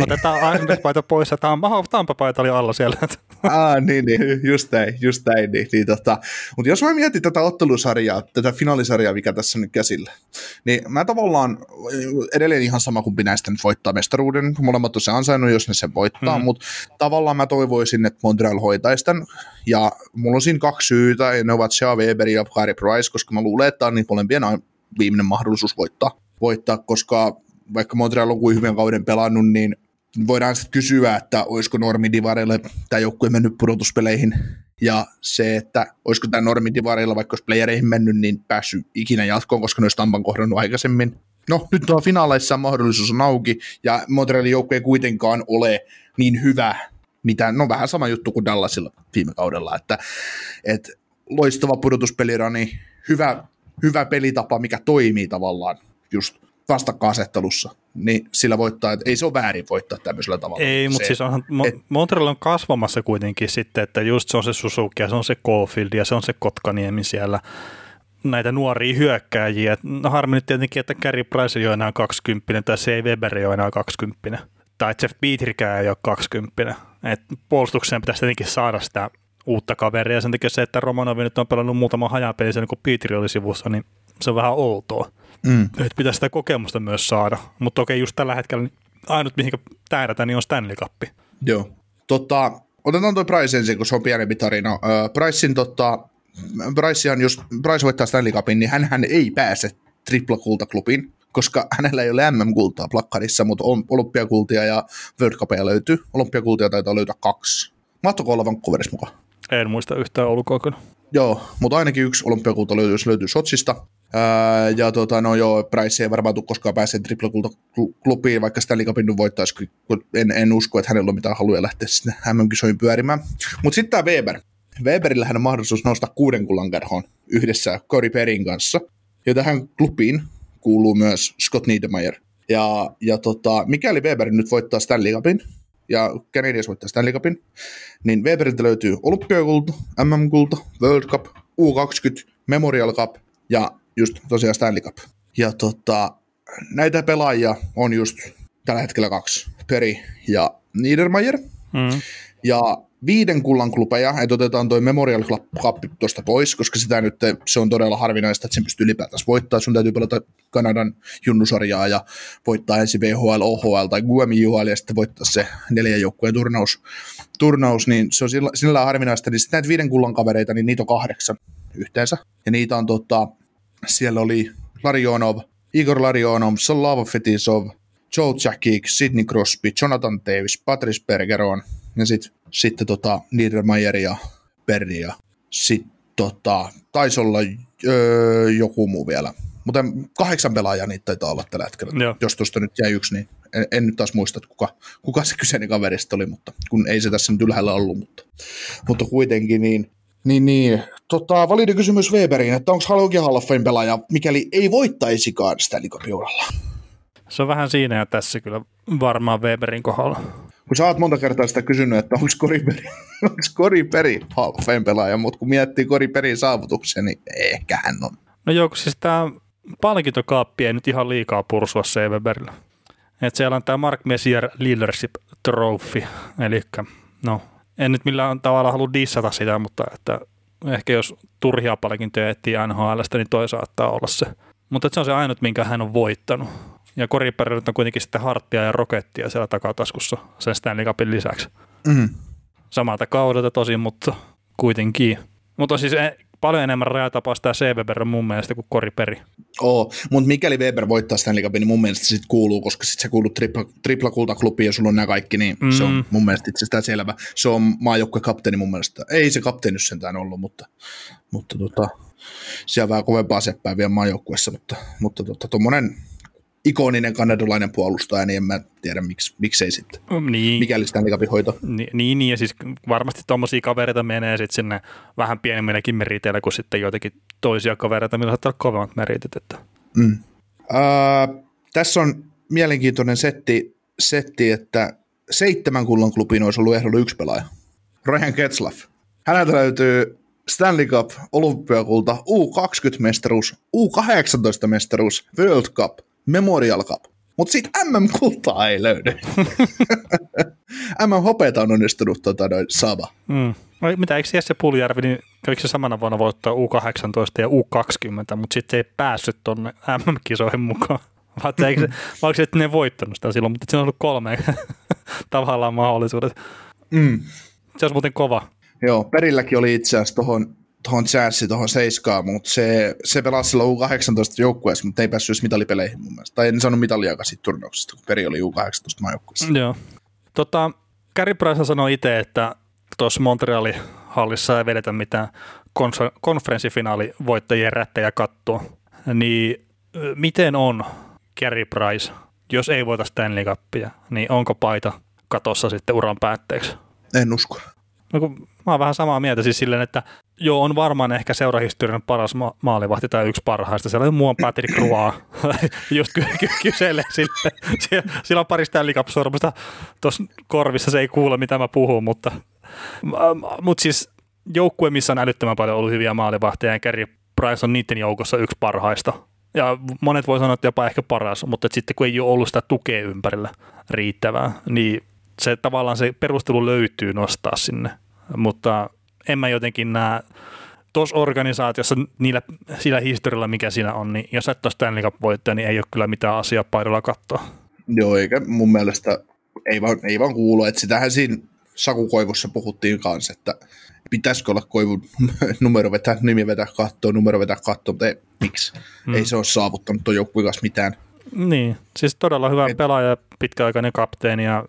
otetaan Islanders-paita pois ja Tampa, Tampa-paita oli alla siellä. Ah, niin, niin, just näin, just näin. Niin, niin, tota. Mutta jos mä mietin tätä ottelusarjaa, tätä finaalisarjaa, mikä tässä nyt käsillä, niin mä tavallaan edelleen ihan sama kumpi näistä nyt voittaa mestaruuden. Molemmat on se ansainnut, jos ne sen voittaa, Hmm. mutta tavallaan mä toivoisin, että Montreal hoitaisi tämän. Ja mulla on siinä kaksi syytä, ja ne ovat Shea Weber ja Carey Price, koska mä luulen, että on niin molempien aina viimeinen mahdollisuus voittaa, voittaa koska vaikka Montreal on kuin hyvän kauden pelannut, niin voidaan sitten kysyä, että olisiko Normi Divarille tämä joukkue mennyt pudotuspeleihin, ja se, että olisiko tämä Normi Divarilla, vaikka olisi playereihin mennyt, niin päässyt ikinä jatkoon, koska ne olisi Tampan kohdannut aikaisemmin. No, nyt tuo finaaleissa mahdollisuus on auki, ja Montrealin joukkue ei kuitenkaan ole niin hyvä, mitä, no vähän sama juttu kuin Dallasilla viime kaudella, että, että loistava pudotuspelirani, hyvä, hyvä pelitapa, mikä toimii tavallaan just vastakkainasettelussa, niin sillä voittaa, että ei se ole väärin voittaa tämmöisellä tavalla. Ei, mutta siis onhan, et- Montreal on kasvamassa kuitenkin sitten, että just se on se Suzuki ja se on se Caulfield ja se on se Kotkaniemi siellä näitä nuoria hyökkääjiä. No harmi nyt tietenkin, että Gary Price ei ole enää 20 tai se ei Weber ei ole enää 20 tai Jeff Peterkään ei ole 20. Et puolustukseen pitäisi tietenkin saada sitä uutta kaveria sen takia se, että Romanovi nyt on pelannut muutama hajapeli sen, kun Petri oli sivussa, niin se on vähän outoa. mm, Että pitäisi sitä kokemusta myös saada. Mutta okei, just tällä hetkellä niin ainut, mihin tähdätään, niin on Stanley Cup. joo. Tota, otetaan toi Price ensin, kun se on pienempi tarina. Pricein tota, Pricehan, jos Price voittaa Stanley Cupin, niin hän ei pääse triplakultaklubiin, koska hänellä ei ole MM-kultaa plakkarissa, mutta on olympiakultia ja World Cupia löytyy. Olympiakultia taitaa löytää kaksi. Mahtoiko olla Vancouverissa mukaan? En muista yhtään kyllä. Joo, mutta ainakin yksi olympiakulta löytyy, jos löytyy Sotsista. Ää, ja tota, no joo, Price ei varmaan tule koskaan pääsee triplakulta klubiin, vaikka Stanley Cupin voittaisi, kun en, en usko, että hänellä on mitään haluja lähteä sinne MM-kisoihin pyörimään. Mutta sitten tämä Weber. Weberillä on mahdollisuus nousta kuuden kerhoon yhdessä Cory Perin kanssa. Ja tähän klubiin kuuluu myös Scott Niedermayer. Ja, ja tota, mikäli Weber nyt voittaa Stanley Cupin, ja Canadiens voittaa Stanley Cupin, niin Weberiltä löytyy olympiakulta, MM-kulta, World Cup, U20, Memorial Cup ja just tosiaan Stanley Cup. Ja tota, näitä pelaajia on just tällä hetkellä kaksi, Peri ja Niedermayer. Mm. Ja viiden kullan klubeja, että otetaan toi Memorial Cup tuosta pois, koska sitä nyt se on todella harvinaista, että sen pystyy ylipäätänsä voittaa. Sun täytyy pelata Kanadan junnusarjaa ja voittaa ensin VHL, OHL tai GUMJHL ja sitten voittaa se neljän joukkueen turnaus, turnaus, niin se on sillä, sillä harvinaista. Niin sitten näitä viiden kullan kavereita, niin niitä on kahdeksan yhteensä. Ja niitä on tota, siellä oli Larionov, Igor Larionov, Slava Fetisov, Joe Jackik, Sidney Crosby, Jonathan Davis, Patrice Bergeron ja sitten sitten tota, Niedermayer ja Perni ja sitten tota, taisi olla öö, joku muu vielä. Mutta kahdeksan pelaajaa niitä taitaa olla tällä hetkellä. Joo. Jos tuosta nyt jäi yksi, niin en, en nyt taas muista, että kuka, kuka se kyseinen kaverista oli, mutta kun ei se tässä nyt ylhäällä ollut, mutta, mutta kuitenkin niin, niin, niin. Tota, validi kysymys Weberiin, että onko Halokin Hall of pelaaja, mikäli ei voittaisikaan Stanley Cupin uralla? Se on vähän siinä ja tässä kyllä varmaan Weberin kohdalla kun sä oot monta kertaa sitä kysynyt, että onko Koriperi, onko Koriperi Fame pelaaja, mutta kun miettii Koriperin saavutuksia, niin ehkä hän on. No joo, siis tämä palkintokaappi ei nyt ihan liikaa pursua se Weberillä. Et siellä on tämä Mark Messier Leadership Trophy, eli no, en nyt millään tavalla halua dissata sitä, mutta että ehkä jos turhia palkintoja etsii NHLstä, niin toi saattaa olla se. Mutta se on se ainut, minkä hän on voittanut. Ja Koriperillä on kuitenkin sitten harttia ja rokettia siellä takataskussa sen Stanley Cupin lisäksi. Mm. Samalta kaudelta tosin, mutta kuitenkin. Mutta siis e- paljon enemmän rajatapaa sitä C. Weber mun mielestä kuin Koriperi. Oo, mutta mikäli Weber voittaa Stanley Cupin, niin mun mielestä se sitten kuuluu, koska sitten se kuuluu tripla, tripla kultaklubiin ja sulla on nämä kaikki, niin mm. se on mm. mun mielestä itse selvä. Se on kapteeni mun mielestä. Ei se kapteeni sentään ollut, mutta, mutta tota, siellä vähän kovempaa seppää vielä maajoukkuessa, mutta, mutta tota, tuommoinen ikoninen kanadalainen puolustaja, niin en mä tiedä miksi, miksei sitten. Mm, niin. Mikäli sitä hoito. Niin, niin, niin, ja siis varmasti tuommoisia kavereita menee sitten sinne vähän pienemmilläkin meriteillä kuin sitten joitakin toisia kavereita, millä saattaa olla kovemmat meritit. Että. Mm. Uh, tässä on mielenkiintoinen setti, setti, että seitsemän kullan klubiin olisi ollut ehdolla yksi pelaaja. Ryan Ketzlaff. Häneltä löytyy Stanley Cup, olympiakulta, U20-mestaruus, U18-mestaruus, World Cup – Memorial Cup. Mutta siitä MM-kultaa ei löydy. MM-hopeeta on onnistunut tota, noin Saba. Mm. Mitä, eikö Jesse Puljärvi, niin kävikö se samana vuonna voittaa U18 ja U20, mutta sitten se ei päässyt tuonne MM-kisoihin mukaan. Vai eikö se, vaikka se ne voittanut sitä silloin, mutta se on ollut kolme tavallaan mahdollisuudet. Mm. Se olisi muuten kova. Joo, perilläkin oli itse asiassa tuohon tuohon chanssi tuohon seiskaan, mutta se, se pelasi silloin U18 joukkueessa, mutta ei päässyt edes mitalipeleihin mun mielestä. Tai en saanut mitaliakaan siitä turnauksesta, kun Peri oli U18 maajoukkueessa. Joo. Tota, Gary Price sanoi itse, että tuossa Montrealin hallissa ei vedetä mitään konferenssifinaalivoittajien rättejä kattoa. Niin miten on Gary Price, jos ei voita Stanley Cupia, niin onko paita katossa sitten uran päätteeksi? En usko. No kun mä oon vähän samaa mieltä siis silleen, että joo, on varmaan ehkä seurahistorian paras ma- maalivahti tai yksi parhaista. Siellä on mua Patrick Roy, just ky- ky- kyselee sille. Sillä on pari tuossa korvissa, se ei kuule mitä mä puhun, mutta, mutta siis joukkue, missä on älyttömän paljon ollut hyviä maalivahteja ja Gary Price on niiden joukossa yksi parhaista. Ja monet voi sanoa, että jopa ehkä paras, mutta sitten kun ei ole ollut sitä tukea ympärillä riittävää, niin se tavallaan se perustelu löytyy nostaa sinne mutta en mä jotenkin näe tuossa organisaatiossa niillä, sillä historialla, mikä siinä on, niin jos et ole Stanley Cup voittaja, niin ei ole kyllä mitään asiaa paidalla katsoa. Joo, eikä mun mielestä ei vaan, ei vaan kuulu, että sitähän siinä Saku Koivussa puhuttiin kanssa, että pitäisikö olla Koivun numero vetää, nimi vetää kattoa, numero vetää kattoa, mutta ei, miksi? Mm. Ei se ole saavuttanut tuon joukkueen mitään. Niin, siis todella hyvä Et... pelaaja, pitkäaikainen kapteeni ja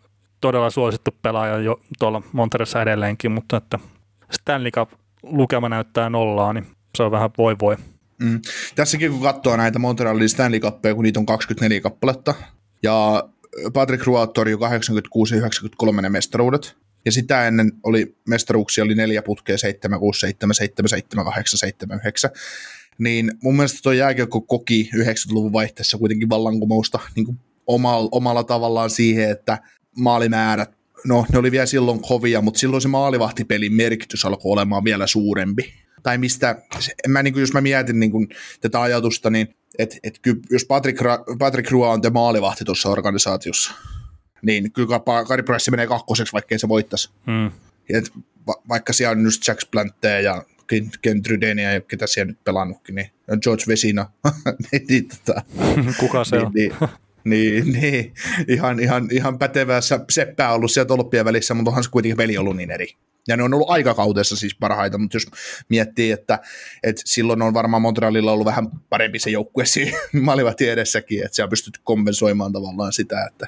todella suosittu pelaaja jo tuolla Monteressa edelleenkin, mutta että Stanley Cup lukema näyttää nollaa, niin se on vähän voi voi. Mm. Tässäkin kun katsoo näitä Montrealin Stanley Cuppeja, kun niitä on 24 kappaletta, ja Patrick Ruottori jo 86 ja 93 ne mestaruudet, ja sitä ennen oli mestaruuksia oli neljä putkea, 7, 6, 7, 7, 7, 8, 7, 9. Niin mun mielestä tuo jääkiekko koki 90-luvun vaihteessa kuitenkin vallankumousta niin kuin omalla, omalla tavallaan siihen, että maalimäärät, no ne oli vielä silloin kovia, mutta silloin se maalivahtipelin merkitys alkoi olemaan vielä suurempi. Tai mistä, mä, niin kuin, jos mä mietin niin kuin, tätä ajatusta, niin että et, jos Patrick, Patrick Rua on te maalivahti tuossa organisaatiossa, niin kyllä Kari Price menee kakkoseksi, vaikkei se voittaisi. Hmm. Et va- vaikka siellä on just Jack Splantteja ja Ken Trudenia ja ketä siellä nyt pelannutkin, niin George Vesina. niin, niin, tota, Kuka se niin, on? niin, niin, niin, ihan, ihan, ihan pätevää seppää ollut sieltä toloppien välissä, mutta onhan se kuitenkin veli ollut niin eri. Ja ne on ollut aikakautessa siis parhaita, mutta jos miettii, että, että silloin on varmaan Montrealilla ollut vähän parempi se joukkue siinä maalivahti edessäkin, että se on pystytty kompensoimaan tavallaan sitä, että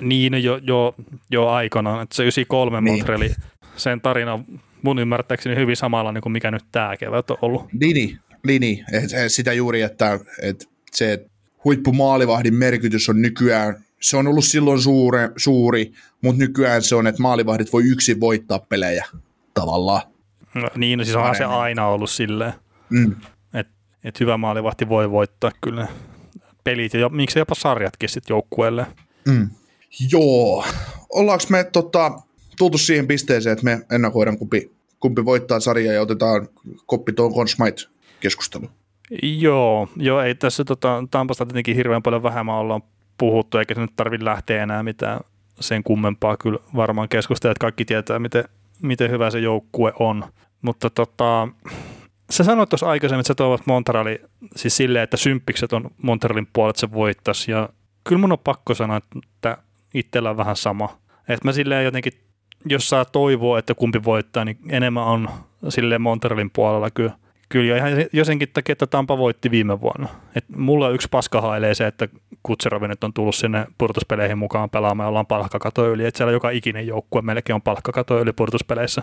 niin, jo, jo, jo aikanaan, että se 93 niin. Montreali, sen tarina mun ymmärtääkseni hyvin samalla niin kuin mikä nyt tämä kevät on ollut. Niin, niin, niin, niin. sitä juuri, että, että se huippumaalivahdin merkitys on nykyään, se on ollut silloin suure, suuri, mutta nykyään se on, että maalivahdit voi yksin voittaa pelejä tavallaan. No, niin, no siis onhan se aina ollut silleen, mm. että et hyvä maalivahti voi voittaa kyllä pelit ja miksi jopa sarjatkin sitten joukkueelle. Mm. Joo. Ollaanko me tota, tultu siihen pisteeseen, että me ennakoidaan kumpi, kumpi voittaa sarjaa ja otetaan koppi tuon Consmite keskustelu? Joo, joo, ei tässä tota, Tampasta tietenkin hirveän paljon vähemmän ollaan puhuttu, eikä se nyt tarvitse lähteä enää mitään sen kummempaa kyllä varmaan keskustella, että kaikki tietää, miten, miten hyvä se joukkue on. Mutta tota, sä sanoit tuossa aikaisemmin, että sä toivot Montreali siis silleen, että symppikset on Montrealin puolet se voittaisi, ja kyllä mun on pakko sanoa, että itsellä on vähän sama. Että mä silleen jotenkin, jos saa toivoa, että kumpi voittaa, niin enemmän on silleen Montrealin puolella kyllä. Kyllä jo ihan josenkin takia, että Tampa voitti viime vuonna. Et mulla yksi paska hailee se, että Kutserovi nyt on tullut sinne purtuspeleihin mukaan pelaamaan, ollaan palkkakato yli, että siellä joka ikinen joukkue melkein on palkkakato yli purtuspeleissä.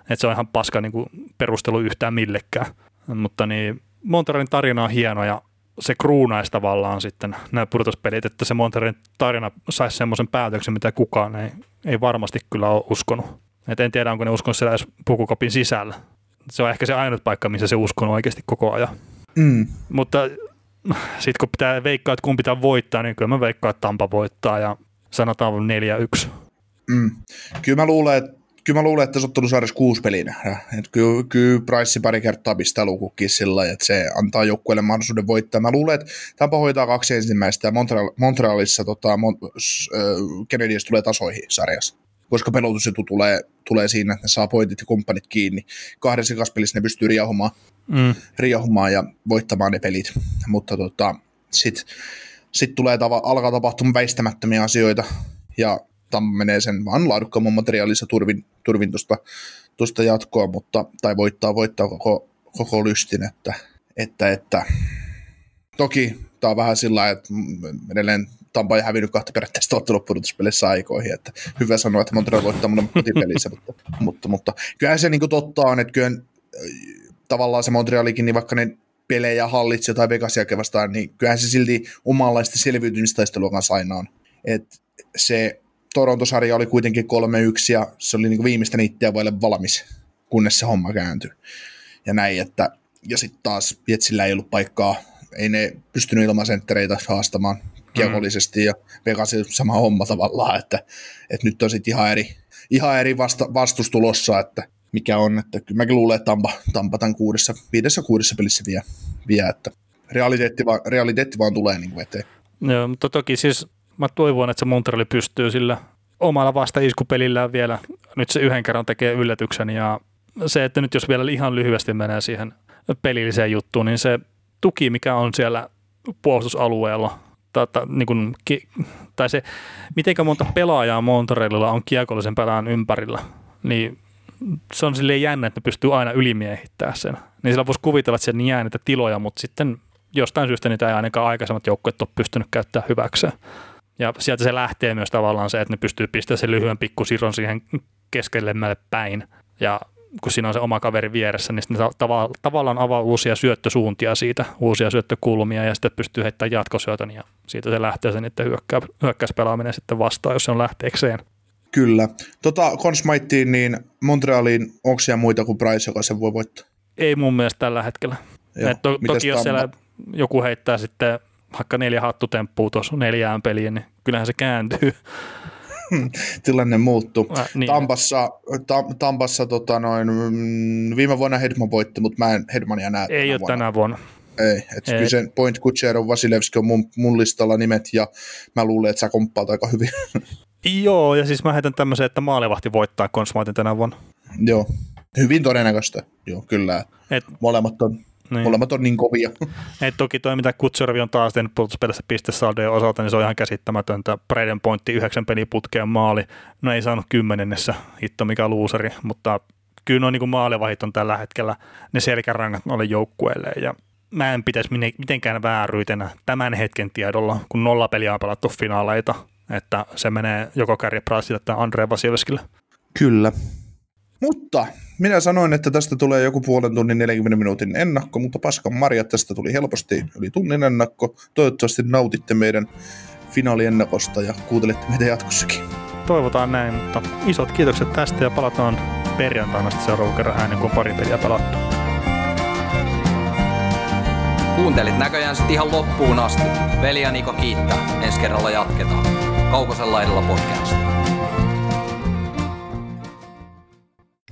Että se on ihan paska niin kuin perustelu yhtään millekään. Mutta niin Montrealin tarina on hieno ja se kruunaisi tavallaan sitten nämä pudotuspelit, että se Montereen tarina saisi semmoisen päätöksen, mitä kukaan ei, ei varmasti kyllä ole uskonut. Et en tiedä, onko ne uskonut siellä edes pukukopin sisällä. Se on ehkä se ainut paikka, missä se uskon oikeasti koko ajan. Mm. Mutta sitten kun pitää veikkaa, että kumpi pitää voittaa, niin kyllä mä veikkaan, että Tampa voittaa ja sanotaan 4-1. Mm. Kyllä mä luulen, että kyllä mä luulen, että ottelusarjassa kuusi peliä nähdään. Et kyllä, kyllä Price pari kertaa pistää lukukin sillä että se antaa joukkueelle mahdollisuuden voittaa. Mä luulen, että Tampa hoitaa kaksi ensimmäistä ja Montreal, Montrealissa tota, Mon, äh, tulee tasoihin sarjassa koska pelotusetu tulee, tulee siinä, että ne saa pointit ja kumppanit kiinni. Kahdessa kaspelissä ne pystyy riahumaan, mm. riahumaan ja voittamaan ne pelit, mutta tota, sitten sit tulee tava, alkaa tapahtumaan väistämättömiä asioita, ja Tampa menee sen vaan laadukkaamman materiaalissa turvin, turvin tuosta, tuosta jatkoa, mutta, tai voittaa, voittaa koko, koko lystin, että, että, että toki tämä on vähän sillä että edelleen Tampa ei hävinnyt kahta periaatteessa ottelupudotuspeleissä aikoihin, että hyvä sanoa, että Montreal voittaa mun kotipelissä, mutta, mutta, mutta kyllähän se niin totta on, että kyllä tavallaan se Montrealikin, niin vaikka ne pelejä hallitsee tai Vegasia vastaan, niin kyllähän se silti omanlaista selviytymistaistelua kanssa aina on. Et se Torontosarja oli kuitenkin 3-1 ja se oli niin viimeistä niittiä vaille valmis, kunnes se homma kääntyi. Ja näin, että ja sitten taas Jetsillä ei ollut paikkaa, ei ne pystynyt ilman senttereitä haastamaan kiekollisesti mm. ja Vegasin sama homma tavallaan, että, että nyt on sitten ihan eri, ihan eri vasta, vastus tulossa, että mikä on, että kyllä mäkin luulen, että Tampa, Tampa tämän kuudessa, viidessä kuudessa pelissä vie, vie että realiteetti vaan, realiteetti vaan tulee niin kuin eteen. Joo, mutta toki siis mä toivon, että se Montreali pystyy sillä omalla vastaiskupelillään vielä nyt se yhden kerran tekee yllätyksen ja se, että nyt jos vielä ihan lyhyesti menee siihen pelilliseen juttuun, niin se tuki, mikä on siellä puolustusalueella tota, niin kuin, tai se, miten monta pelaajaa Montrealilla on kiekollisen pelaajan ympärillä, niin se on silleen jännä, että ne pystyy aina ylimiehittämään sen. Niin sillä voisi kuvitella, että siellä jää niitä tiloja, mutta sitten jostain syystä niitä ei ainakaan aikaisemmat joukkueet ole pystynyt käyttämään hyväkseen. Ja sieltä se lähtee myös tavallaan se, että ne pystyy pistämään sen lyhyen pikkusiron siihen keskellemmälle päin. Ja kun siinä on se oma kaveri vieressä, niin ne tav- tavallaan avaa uusia syöttösuuntia siitä, uusia syöttökulmia ja sitten pystyy heittämään jatkosyötön ja siitä se lähtee sen, että hyökkää, hyökkäyspelaaminen sitten vastaan, jos se on lähteekseen. Kyllä. Tota, Consmaittiin, niin Montrealiin, onko siellä muita kuin Price, joka sen voi voittaa? Ei mun mielestä tällä hetkellä. Joo, to, toki jos siellä joku heittää sitten vaikka neljä hattutemppua tuossa neljään peliin, niin kyllähän se kääntyy. tilanne muuttuu. Äh, niin. Tampassa, ta, Tampassa tota noin, mm, viime vuonna Hedman voitti, mutta mä en Hedmania näe. Ei ole vuonna. tänä vuonna. Ei, että kyllä sen Point Kucherov, Vasilevski on mun, mun listalla nimet ja mä luulen, että sä komppaat aika hyvin. Joo, ja siis mä heitän tämmöisen, että maalevahti voittaa Consmaitin tänä vuonna. Joo, hyvin todennäköistä. Joo, kyllä. Et, Molemmat on niin. Molemmat on niin kovia. Et toki toi, mitä Kutservi on taas tehnyt puolustuspelissä pistesaldojen osalta, niin se on ihan käsittämätöntä. Braden pointti yhdeksän peliputkeen maali. No ei saanut kymmenennessä, hitto mikä luuseri, mutta kyllä noin niin maalivahit on tällä hetkellä ne selkärangat noille joukkueille. Ja mä en pitäisi mitenkään vääryytenä tämän hetken tiedolla, kun nolla peliä on pelattu finaaleita, että se menee joko Kärje Prasille tai Andre Vasilevskille. Kyllä, mutta minä sanoin, että tästä tulee joku puolen tunnin 40 minuutin ennakko, mutta paskan marja, tästä tuli helposti yli tunnin ennakko. Toivottavasti nautitte meidän finaaliennakosta ja kuuntelette meitä jatkossakin. Toivotaan näin, mutta isot kiitokset tästä ja palataan perjantaina sitten seuraavan kerran äänen, kun pari peliä pelattu. Kuuntelit näköjään sitten ihan loppuun asti. Veli ja Niko kiittää. Ensi kerralla jatketaan. Kaukosella edellä podcast.